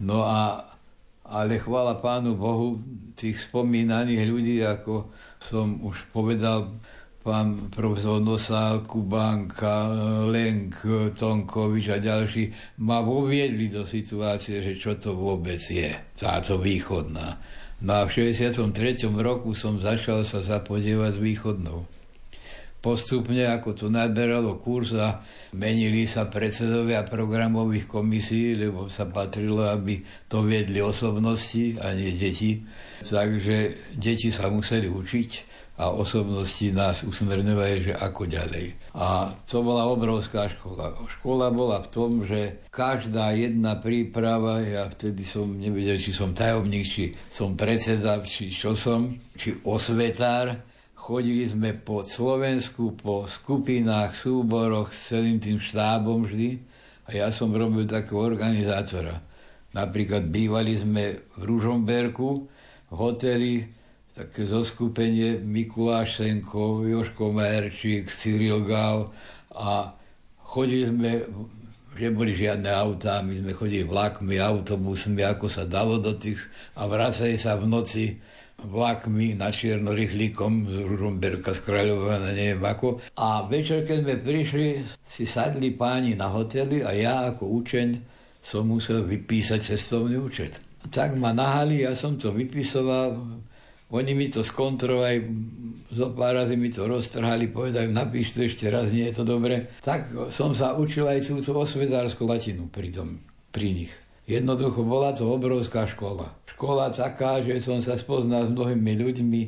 No a ale chvála Pánu Bohu, tých spomínaných ľudí, ako som už povedal, pán profesor Nosál, Kubanka, Lenk, Tonkovič a ďalší ma voviedli do situácie, že čo to vôbec je, táto východná. No a v 63. roku som začal sa zapodievať s východnou. Postupne, ako to naberalo kurz a menili sa predsedovia programových komisí, lebo sa patrilo, aby to viedli osobnosti a nie deti. Takže deti sa museli učiť a osobnosti nás usmerňovali, že ako ďalej. A to bola obrovská škola. Škola bola v tom, že každá jedna príprava, ja vtedy som nevedel, či som tajomník, či som predseda, či čo som, či osvetár, chodili sme po Slovensku, po skupinách, súboroch s celým tým štábom vždy a ja som robil takého organizátora. Napríklad bývali sme v Ružomberku, v hoteli, také zoskupenie Mikuláš Senko, Joško Majerčík, Cyril Gál a chodili sme, že boli žiadne autá, my sme chodili vlakmi, autobusmi, ako sa dalo do tých a vracali sa v noci vlakmi na čierno rýchlíkom z Ružomberka, z Kráľovana, neviem ako. A večer, keď sme prišli, si sadli páni na hotely a ja ako učeň som musel vypísať cestovný účet. Tak ma nahali, ja som to vypisoval, oni mi to skontrolovali, zo pár razy mi to roztrhali, povedajú, napíš to ešte raz, nie je to dobre. Tak som sa učil aj túto osvetárskú latinu pri, tom, pri nich. Jednoducho bola to obrovská škola. Škola taká, že som sa spoznal s mnohými ľuďmi.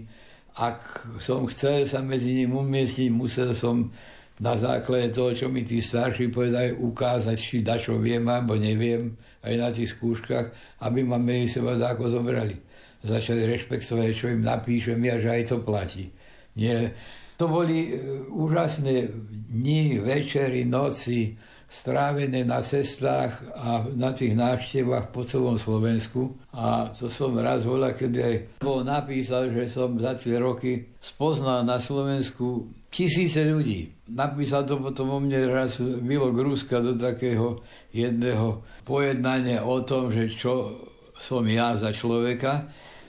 Ak som chcel sa medzi ním umiestniť, musel som na základe toho, čo mi tí starší povedajú, ukázať, či dačo viem alebo neviem, aj na tých skúškach, aby ma medzi seba ako zobrali začali rešpektovať, čo im napíšem ja, že aj to platí. Nie. To boli e, úžasné dni, večery, noci, strávené na cestách a na tých návštevách po celom Slovensku. A to som raz volal, kedy aj bol napísal, že som za tie roky spoznal na Slovensku tisíce ľudí. Napísal to potom o mne raz Milo Grúska do takého jedného pojednania o tom, že čo som ja za človeka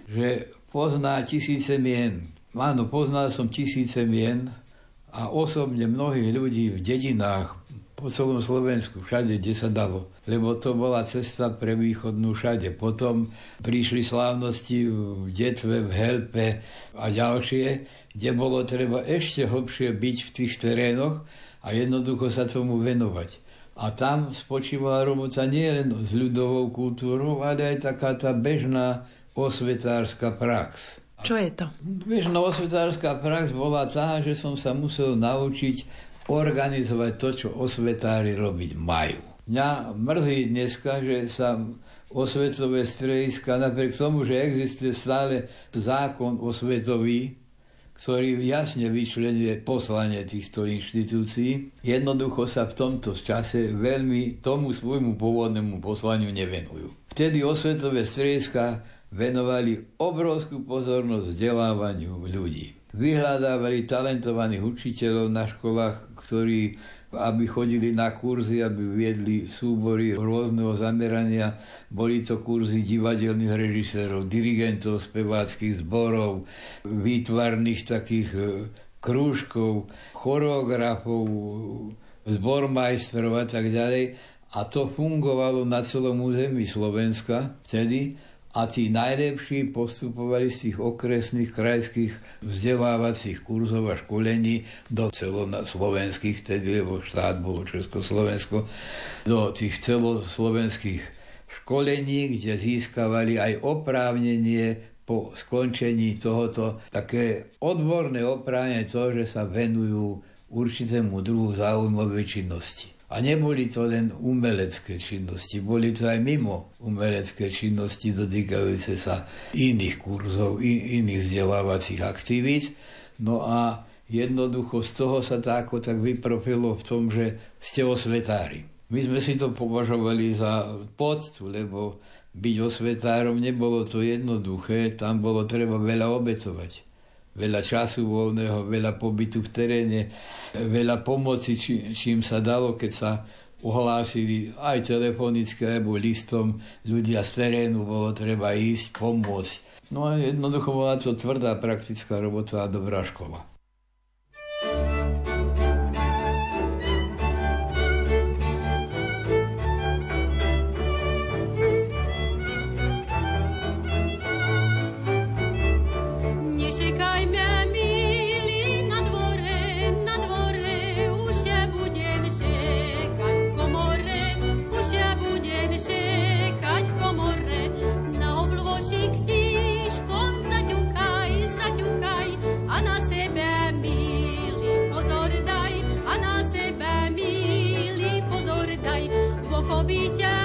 že pozná tisíce mien. Áno, poznal som tisíce mien a osobne mnohých ľudí v dedinách po celom Slovensku, všade, kde sa dalo. Lebo to bola cesta pre východnú všade. Potom prišli slávnosti v Detve, v Helpe a ďalšie, kde bolo treba ešte hlbšie byť v tých terénoch a jednoducho sa tomu venovať. A tam spočívala robota nie len s ľudovou kultúrou, ale aj taká tá bežná osvetárska prax. Čo je to? Vieš, no osvetárska prax bola tá, že som sa musel naučiť organizovať to, čo osvetári robiť majú. Mňa mrzí dneska, že sa osvetové strejiska, napriek tomu, že existuje stále zákon osvetový, ktorý jasne vyčlenuje poslanie týchto inštitúcií, jednoducho sa v tomto čase veľmi tomu svojmu pôvodnému poslaniu nevenujú. Vtedy osvetové strediska venovali obrovskú pozornosť vzdelávaniu ľudí. Vyhľadávali talentovaných učiteľov na školách, ktorí aby chodili na kurzy, aby viedli súbory rôzneho zamerania. Boli to kurzy divadelných režisérov, dirigentov, speváckých zborov, výtvarných takých e, krúžkov, choreografov, zbormajstrov a tak ďalej. A to fungovalo na celom území Slovenska vtedy a tí najlepší postupovali z tých okresných krajských vzdelávacích kurzov a školení do celoslovenských, tedy lebo štát bolo Československo, do tých celoslovenských školení, kde získavali aj oprávnenie po skončení tohoto také odborné oprávnenie toho, že sa venujú určitému druhu záujmovej činnosti. A neboli to len umelecké činnosti, boli to aj mimo umelecké činnosti dotýkajúce sa iných kurzov, in, iných vzdelávacích aktivít. No a jednoducho z toho sa to ako tak vyprofilo v tom, že ste osvetári. My sme si to považovali za poctu, lebo byť osvetárom nebolo to jednoduché, tam bolo treba veľa obetovať veľa času voľného, veľa pobytu v teréne, veľa pomoci, či, čím sa dalo, keď sa uhlásili aj telefonicky, alebo listom ľudia z terénu, bolo treba ísť, pomôcť. No a jednoducho bola to tvrdá praktická robota a dobrá škola. be.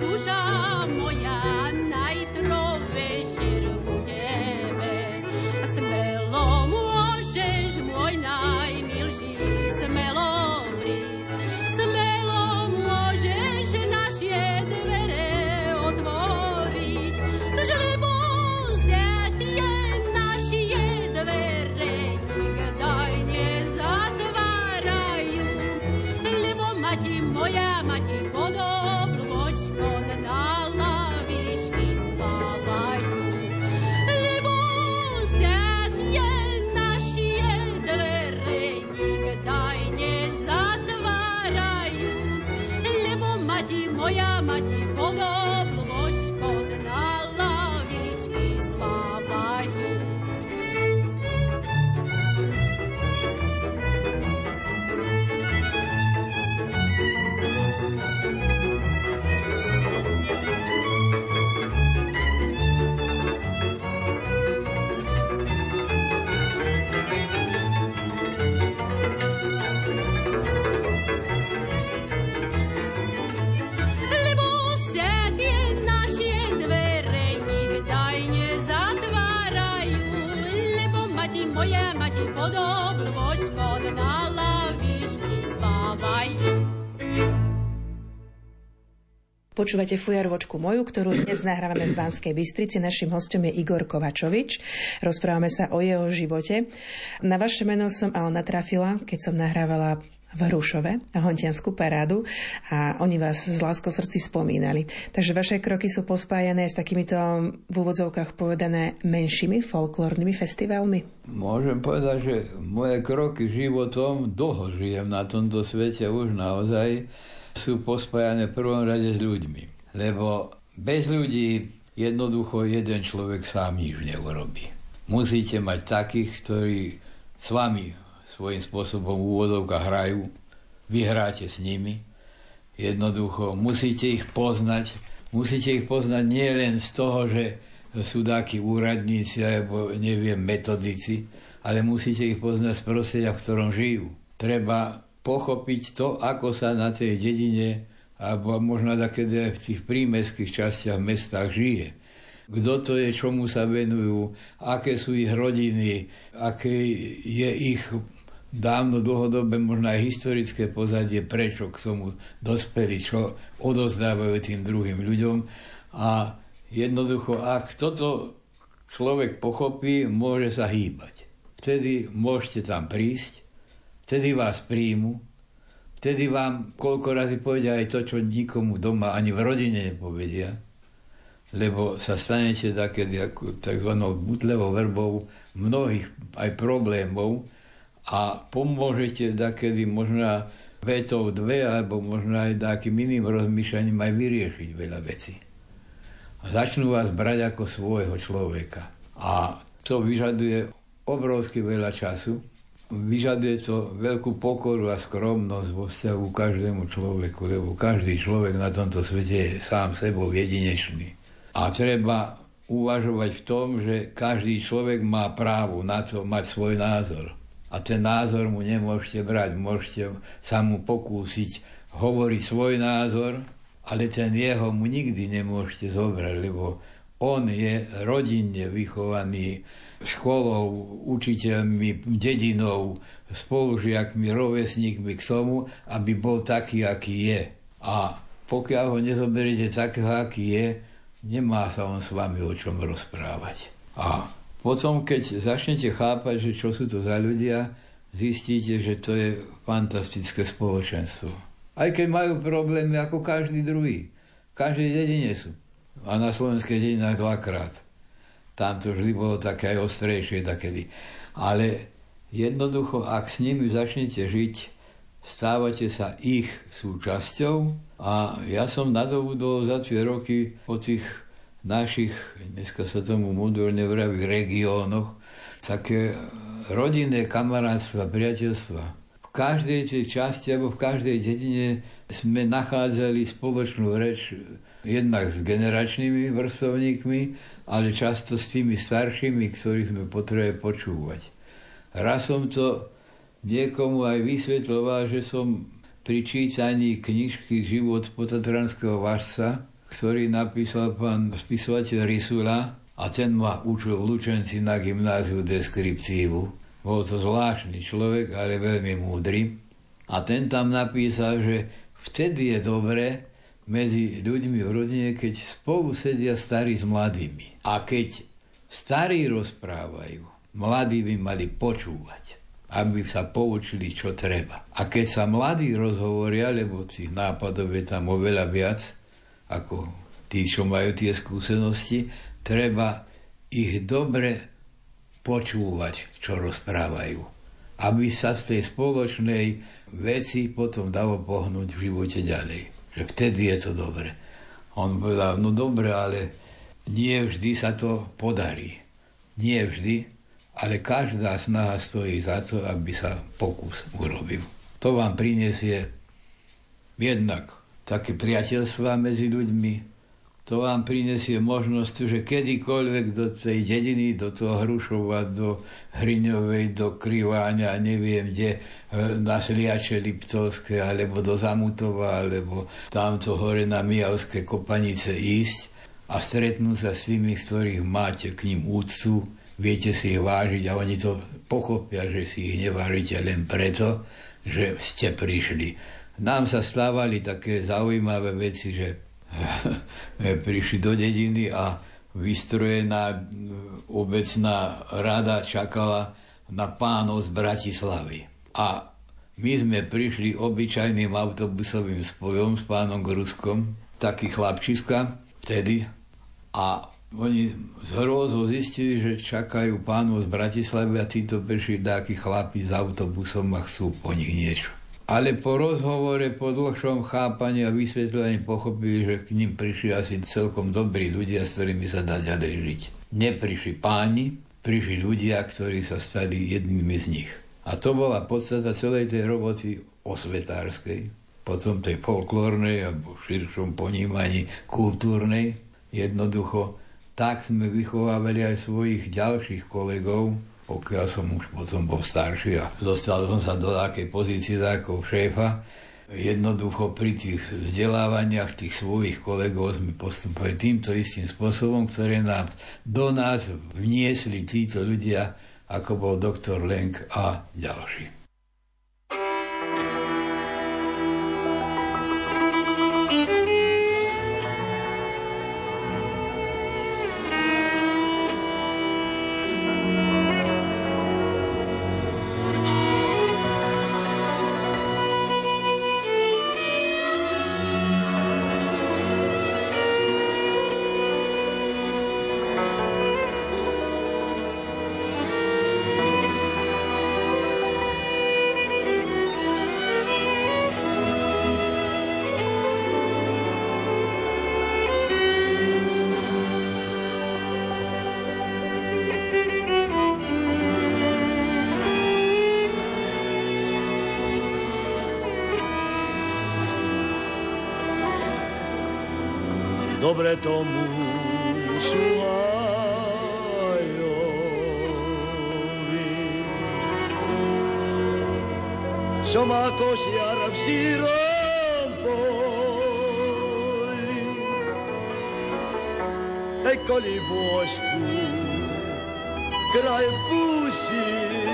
路上模样。Počúvate fujarvočku moju, ktorú dnes nahrávame v Banskej Bystrici. Našim hostom je Igor Kovačovič. Rozprávame sa o jeho živote. Na vaše meno som ale natrafila, keď som nahrávala v Hrušove a Hontianskú parádu a oni vás z láskou srdci spomínali. Takže vaše kroky sú pospájané s takýmito v úvodzovkách povedané menšími folklórnymi festivalmi? Môžem povedať, že moje kroky životom, dlho žijem na tomto svete, už naozaj sú pospájane v prvom rade s ľuďmi. Lebo bez ľudí jednoducho jeden človek sám nič neurobí. Musíte mať takých, ktorí s vami svojím spôsobom v úvodovkách hrajú, vy hráte s nimi. Jednoducho musíte ich poznať. Musíte ich poznať nie len z toho, že sú takí úradníci alebo neviem, metodici, ale musíte ich poznať z prostredia, v ktorom žijú. Treba pochopiť to, ako sa na tej dedine alebo možno takedy v tých prímeských častiach mestách žije. Kto to je, čomu sa venujú, aké sú ich rodiny, aké je ich dávno, dlhodobé, možno aj historické pozadie, prečo k tomu dospeli, čo odozdávajú tým druhým ľuďom. A jednoducho, ak toto človek pochopí, môže sa hýbať. Vtedy môžete tam prísť, vtedy vás príjmu, vtedy vám koľko razy povedia aj to, čo nikomu doma ani v rodine nepovedia, lebo sa stanete takedy ako tzv. butlevou verbou mnohých aj problémov, a pomôžete takedy možno vetou dve, alebo možno aj takým iným rozmýšľaním aj vyriešiť veľa vecí. A začnú vás brať ako svojho človeka. A to vyžaduje obrovsky veľa času, vyžaduje to veľkú pokoru a skromnosť vo vzťahu každému človeku, lebo každý človek na tomto svete je sám sebou jedinečný. A treba uvažovať v tom, že každý človek má právo na to mať svoj názor a ten názor mu nemôžete brať. Môžete sa mu pokúsiť hovoriť svoj názor, ale ten jeho mu nikdy nemôžete zobrať, lebo on je rodinne vychovaný školou, učiteľmi, dedinou, spolužiakmi, rovesníkmi k tomu, aby bol taký, aký je. A pokiaľ ho nezoberiete takého, aký je, nemá sa on s vami o čom rozprávať. A potom, keď začnete chápať, že čo sú to za ľudia, zistíte, že to je fantastické spoločenstvo. Aj keď majú problémy ako každý druhý. V každej dedine sú. A na slovenskej dedinách dvakrát. Tam to vždy bolo také aj ostrejšie takedy. Ale jednoducho, ak s nimi začnete žiť, stávate sa ich súčasťou a ja som nadobudol za tie roky po tých našich, dneska sa tomu moderne vraví, regiónoch, také rodinné kamarátstva, priateľstva. V každej tej časti alebo v každej dedine sme nachádzali spoločnú reč jednak s generačnými vrstovníkmi, ale často s tými staršími, ktorých sme potrebovali počúvať. Raz som to niekomu aj vysvetloval, že som pri čítaní knižky Život potatranského važca ktorý napísal pán spisovateľ Risula a ten ma učil v Lučenci na gymnáziu deskriptívu. Bol to zvláštny človek, ale veľmi múdry. A ten tam napísal, že vtedy je dobré medzi ľuďmi v rodine, keď spolu sedia starí s mladými. A keď starí rozprávajú, mladí by mali počúvať. aby sa poučili, čo treba. A keď sa mladí rozhovoria, lebo tých nápadov je tam oveľa viac, ako tí, čo majú tie skúsenosti, treba ich dobre počúvať, čo rozprávajú. Aby sa z tej spoločnej veci potom dalo pohnúť v živote ďalej. Že vtedy je to dobre. On povedal, no dobre, ale nie vždy sa to podarí. Nie vždy, ale každá snaha stojí za to, aby sa pokus urobil. To vám prinesie jednak také priateľstva medzi ľuďmi, to vám prinesie možnosť, že kedykoľvek do tej dediny, do toho Hrušova, do Hriňovej, do Kriváňa, neviem kde, e, na Sliače Liptovské, alebo do Zamutova, alebo tamto hore na Mijavské kopanice ísť a stretnúť sa s tými, z ktorých máte k ním úctu, viete si ich vážiť a oni to pochopia, že si ich nevážite len preto, že ste prišli. Nám sa stávali také zaujímavé veci, že prišli do dediny a vystrojená obecná rada čakala na pánov z Bratislavy. A my sme prišli obyčajným autobusovým spojom s pánom Gruskom, taký chlapčiska vtedy, a oni z hrôzou zistili, že čakajú pánov z Bratislavy a títo prišli takí chlapi s autobusom a chcú po nich niečo. Ale po rozhovore, po dlhšom chápaní a vysvetlení pochopili, že k ním prišli asi celkom dobrí ľudia, s ktorými sa dá ďalej žiť. Neprišli páni, prišli ľudia, ktorí sa stali jednými z nich. A to bola podstata celej tej roboty osvetárskej, potom tej folklórnej alebo širšom ponímaní kultúrnej. Jednoducho tak sme vychovávali aj svojich ďalších kolegov, pokiaľ som už potom bol starší a dostal som sa do takej pozície ako šéfa, jednoducho pri tých vzdelávaniach tých svojich kolegov sme postupovali týmto istým spôsobom, ktoré nám do nás vniesli títo ľudia, ako bol doktor Lenk a ďalší. Dobre tomu súhajovi. Som ako žiar v sírom poli, eccoli bosku, kraj pusini.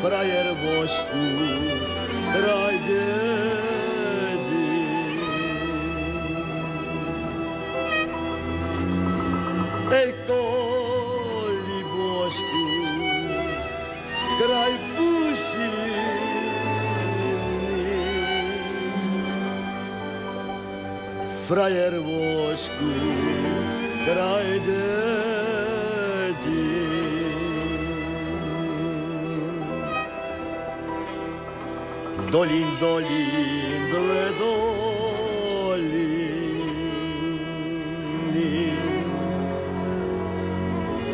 Frajer kraj frajer vosku kraj Dolin, dolin, dve doliny.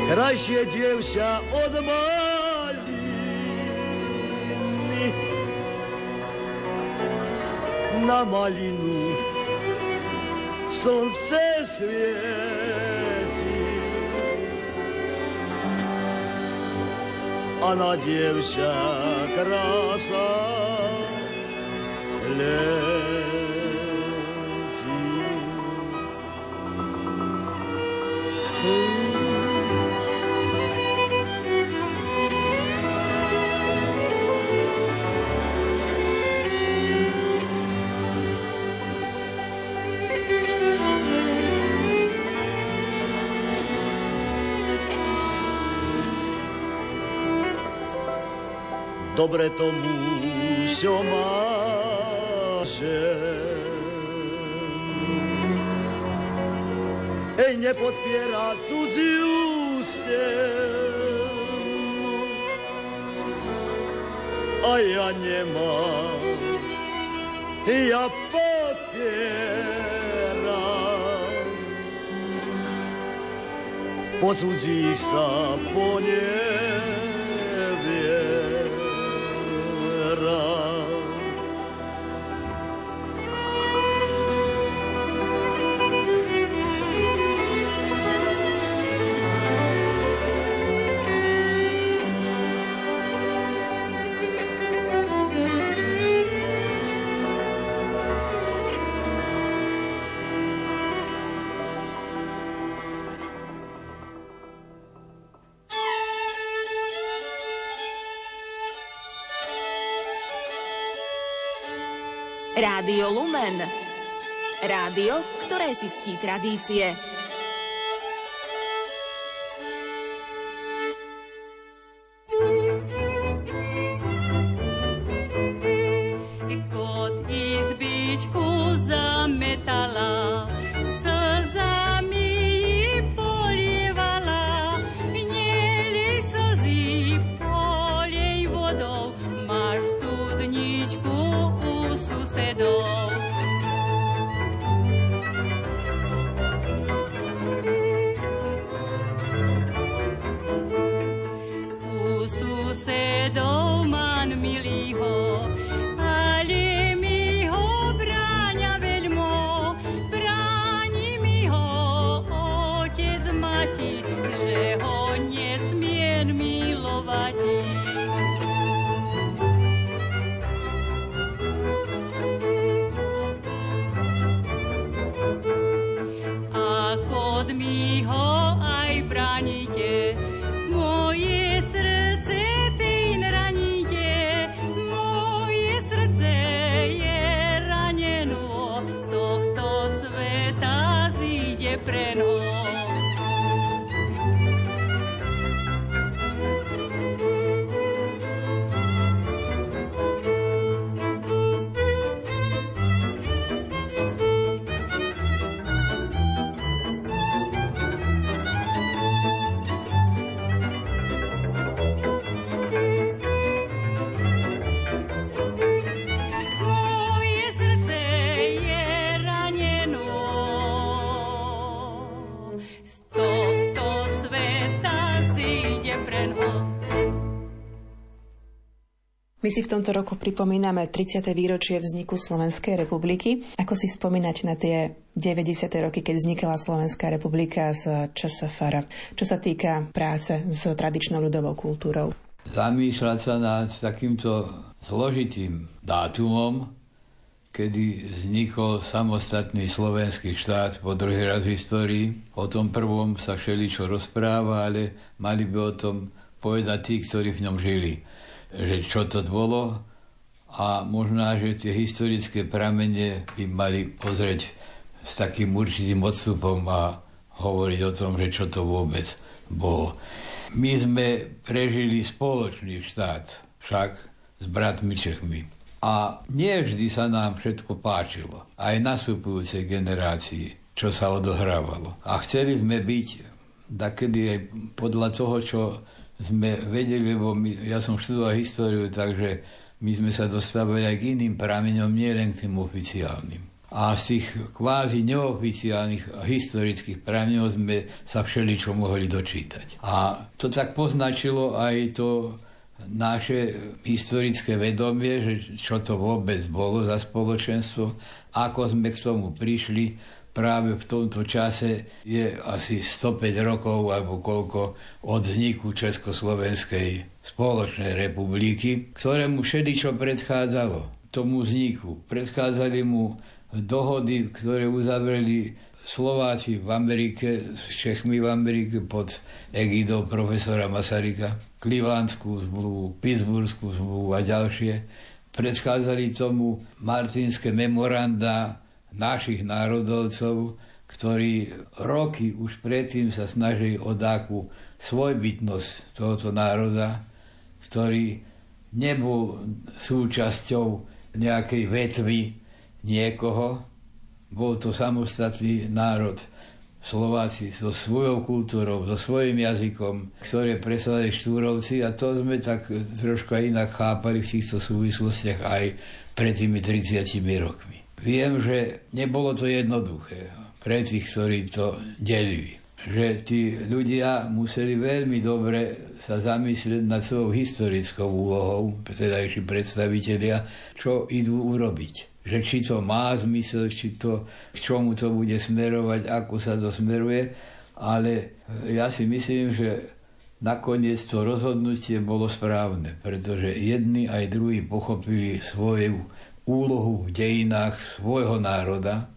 Kraj siedziewся od maliny na malinu slnce svieti a na dievča krása letí dobre to čo má. Nepodpiera cudziu stenu, a ja nemám, ja podpieram. Po cudzích sa ponevieram. Rádio Lumen. Rádio, ktoré si ctí tradície. Si v tomto roku pripomíname 30. výročie vzniku Slovenskej republiky. Ako si spomínať na tie 90. roky, keď vznikala Slovenská republika z ČSFR, čo sa týka práce s tradičnou ľudovou kultúrou? Zamýšľať sa nad takýmto zložitým dátumom, kedy vznikol samostatný slovenský štát po druhý raz v histórii. O tom prvom sa všeličo rozpráva, ale mali by o tom povedať tí, ktorí v ňom žili. Že čo to bolo a možná, že tie historické pramene by mali pozrieť s takým určitým odstupom a hovoriť o tom, že čo to vôbec bolo. My sme prežili spoločný štát, však s bratmi Čechmi. A nie sa nám všetko páčilo, aj nastupujúcej generácii, čo sa odohrávalo. A chceli sme byť takedy aj podľa toho, čo sme vedeli, lebo my, ja som študoval históriu, takže my sme sa dostávali aj k iným prameňom, nie len k tým oficiálnym. A z tých kvázi neoficiálnych historických prameňov sme sa všeličo mohli dočítať. A to tak poznačilo aj to naše historické vedomie, že čo to vôbec bolo za spoločenstvo, ako sme k tomu prišli, práve v tomto čase je asi 105 rokov alebo koľko od vzniku Československej spoločnej republiky, ktorému všeličo predchádzalo tomu vzniku. Predchádzali mu dohody, ktoré uzavreli Slováci v Amerike, s Čechmi v Amerike pod egidou profesora Masaryka, Klivánskú zmluvu, Pittsburghskú zmluvu a ďalšie. Predchádzali tomu Martinské memoranda našich národovcov, ktorí roky už predtým sa snažili o dáku svojbytnosť tohoto národa, ktorí nebol súčasťou nejakej vetvy niekoho, bol to samostatný národ. Slováci so svojou kultúrou, so svojím jazykom, ktoré presadali štúrovci a to sme tak trošku inak chápali v týchto súvislostiach aj pred tými 30 rokmi. Viem, že nebolo to jednoduché pre tých, ktorí to delili. Že tí ľudia museli veľmi dobre sa zamyslieť nad svojou historickou úlohou, tedajší predstavitelia, čo idú urobiť že či to má zmysel, či to, k čomu to bude smerovať, ako sa to smeruje, ale ja si myslím, že nakoniec to rozhodnutie bolo správne, pretože jedni aj druhí pochopili svoju úlohu v dejinách svojho národa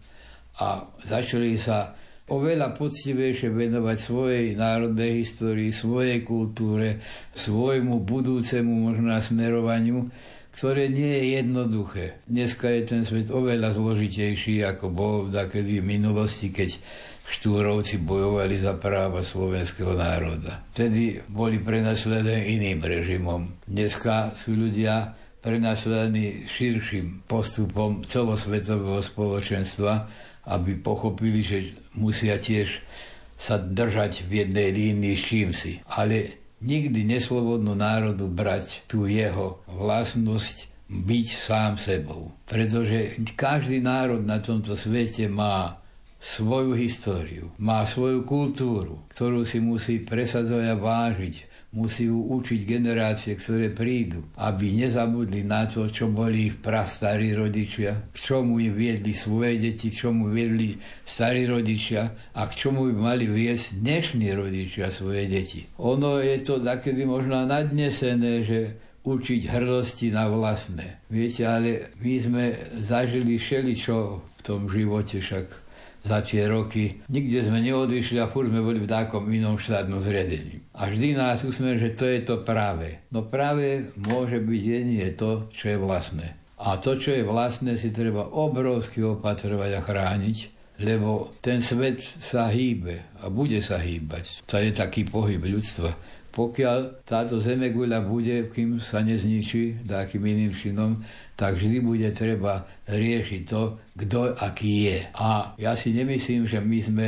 a začali sa oveľa poctivejšie venovať svojej národnej histórii, svojej kultúre, svojmu budúcemu možno smerovaniu, ktoré nie je jednoduché. Dneska je ten svet oveľa zložitejší, ako bol takedy v minulosti, keď štúrovci bojovali za práva slovenského národa. Vtedy boli prenasledení iným režimom. Dneska sú ľudia prenasledení širším postupom celosvetového spoločenstva, aby pochopili, že musia tiež sa držať v jednej línii s čím si. Ale nikdy neslobodnú národu brať tú jeho vlastnosť byť sám sebou. Pretože každý národ na tomto svete má svoju históriu, má svoju kultúru, ktorú si musí presadzovať a vážiť, musí ju učiť generácie, ktoré prídu, aby nezabudli na to, čo boli ich prastarí rodičia, k čomu im viedli svoje deti, k čomu viedli starí rodičia a k čomu by mali viesť dnešní rodičia svoje deti. Ono je to takedy možno nadnesené, že učiť hrdosti na vlastné. Viete, ale my sme zažili všeličo v tom živote, však za tie roky. Nikde sme neodišli a furt sme boli v takom inom štátnom zriadení. A vždy nás usmer, že to je to práve. No práve môže byť jedine to, čo je vlastné. A to, čo je vlastné, si treba obrovsky opatrovať a chrániť, lebo ten svet sa hýbe a bude sa hýbať. To je taký pohyb ľudstva. Pokiaľ táto zemeguľa bude, kým sa nezničí takým iným činom, tak vždy bude treba riešiť to, kto aký je. A ja si nemyslím, že my sme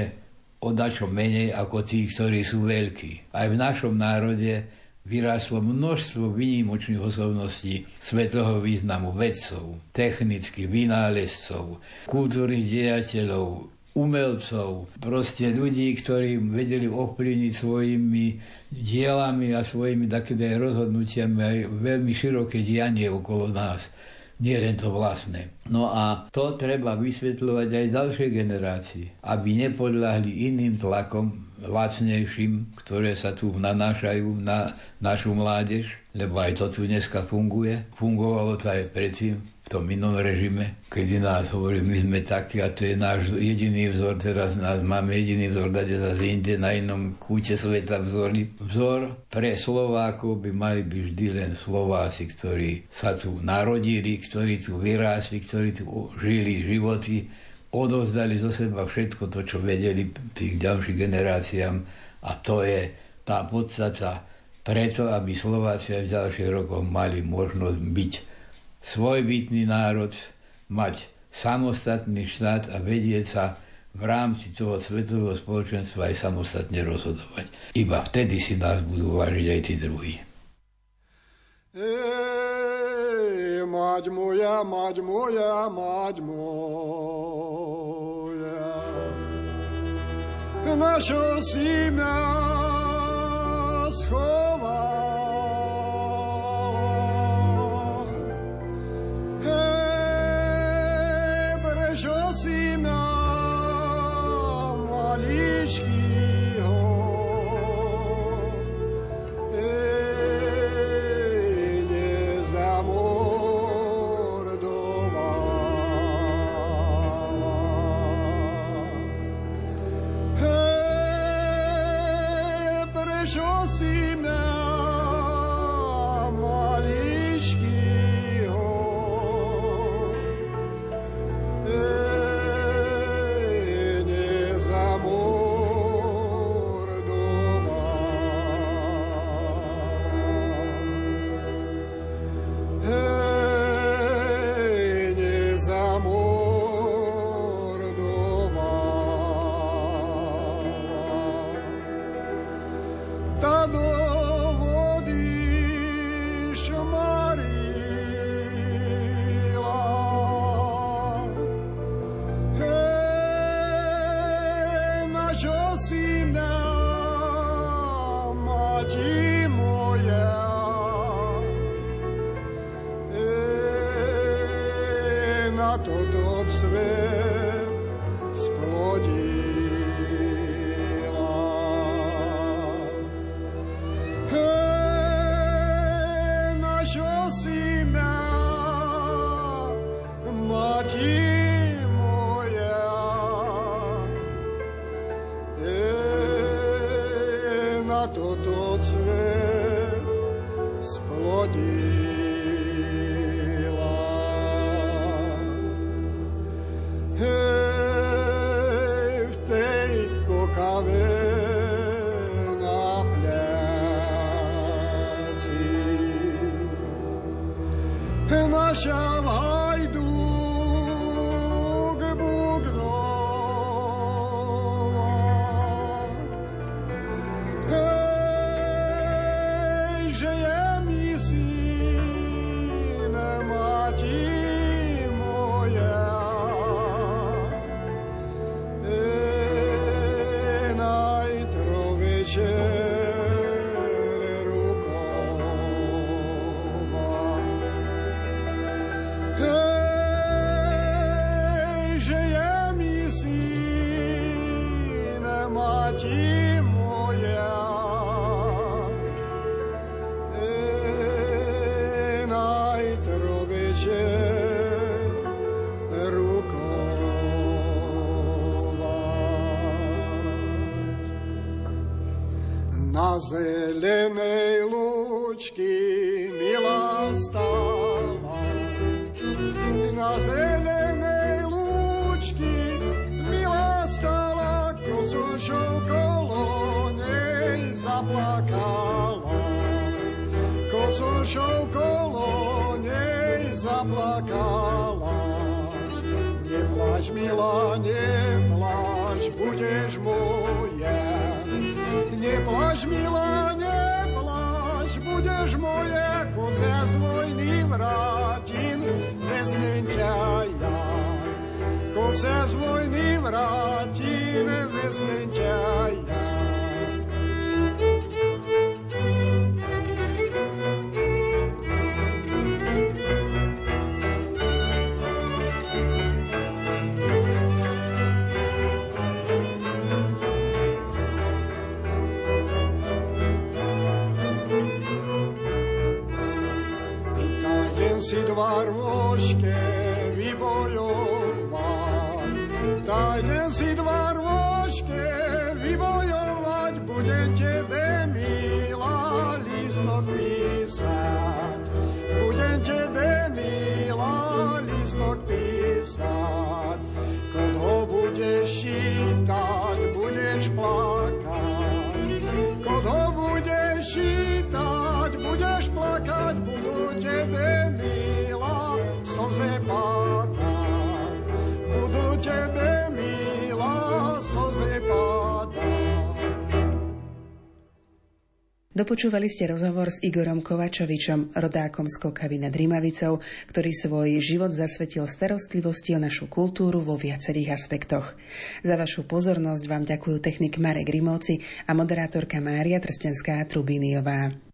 o dačo menej ako tí, ktorí sú veľkí. Aj v našom národe vyráslo množstvo výnimočných osobností svetového významu vedcov, technických vynálezcov, kultúrnych dejateľov, umelcov, proste ľudí, ktorí vedeli ovplyvniť svojimi dielami a svojimi takými rozhodnutiami aj veľmi široké dianie okolo nás nie len to vlastné. No a to treba vysvetľovať aj ďalšej generácii, aby nepodľahli iným tlakom, lacnejším, ktoré sa tu nanášajú na našu mládež, lebo aj to tu dneska funguje. Fungovalo to aj predtým, tom inom režime, kedy nás hovorí, my sme takí a to je náš jediný vzor, teraz nás máme jediný vzor, dať sa inde na inom kúte sveta vzory. Vzor pre Slovákov by mali byť vždy len Slováci, ktorí sa tu narodili, ktorí tu vyrásli, ktorí tu žili životy, odovzdali zo seba všetko to, čo vedeli tých ďalších generáciám a to je tá podstata preto, aby Slováci aj v ďalších rokoch mali možnosť byť svojbytný národ, mať samostatný štát a vedieť sa v rámci toho svetového spoločenstva aj samostatne rozhodovať. Iba vtedy si nás budú vážiť aj tí druhí. Ej, mať moja, mať moja, mať moja, na čo si mňa schovala? see. Zelenej lúčky milá stála, na zelenej lúčky milá stála, kocošou kolo nej zaplakala. Kocošou kolo nej zaplakala. Neplač, milá, neplač, budeš moja. Neplač, milá, neplač, budeš moja, koce z vojny vrátim, vezmem ťa ja. Koce z vojny vrátim, vezmem ťa ja. Dopočúvali ste rozhovor s Igorom Kovačovičom, rodákom z Kokavy nad Rimavicou, ktorý svoj život zasvetil starostlivosti o našu kultúru vo viacerých aspektoch. Za vašu pozornosť vám ďakujú technik Marek Rimovci a moderátorka Mária Trstenská Trubíniová.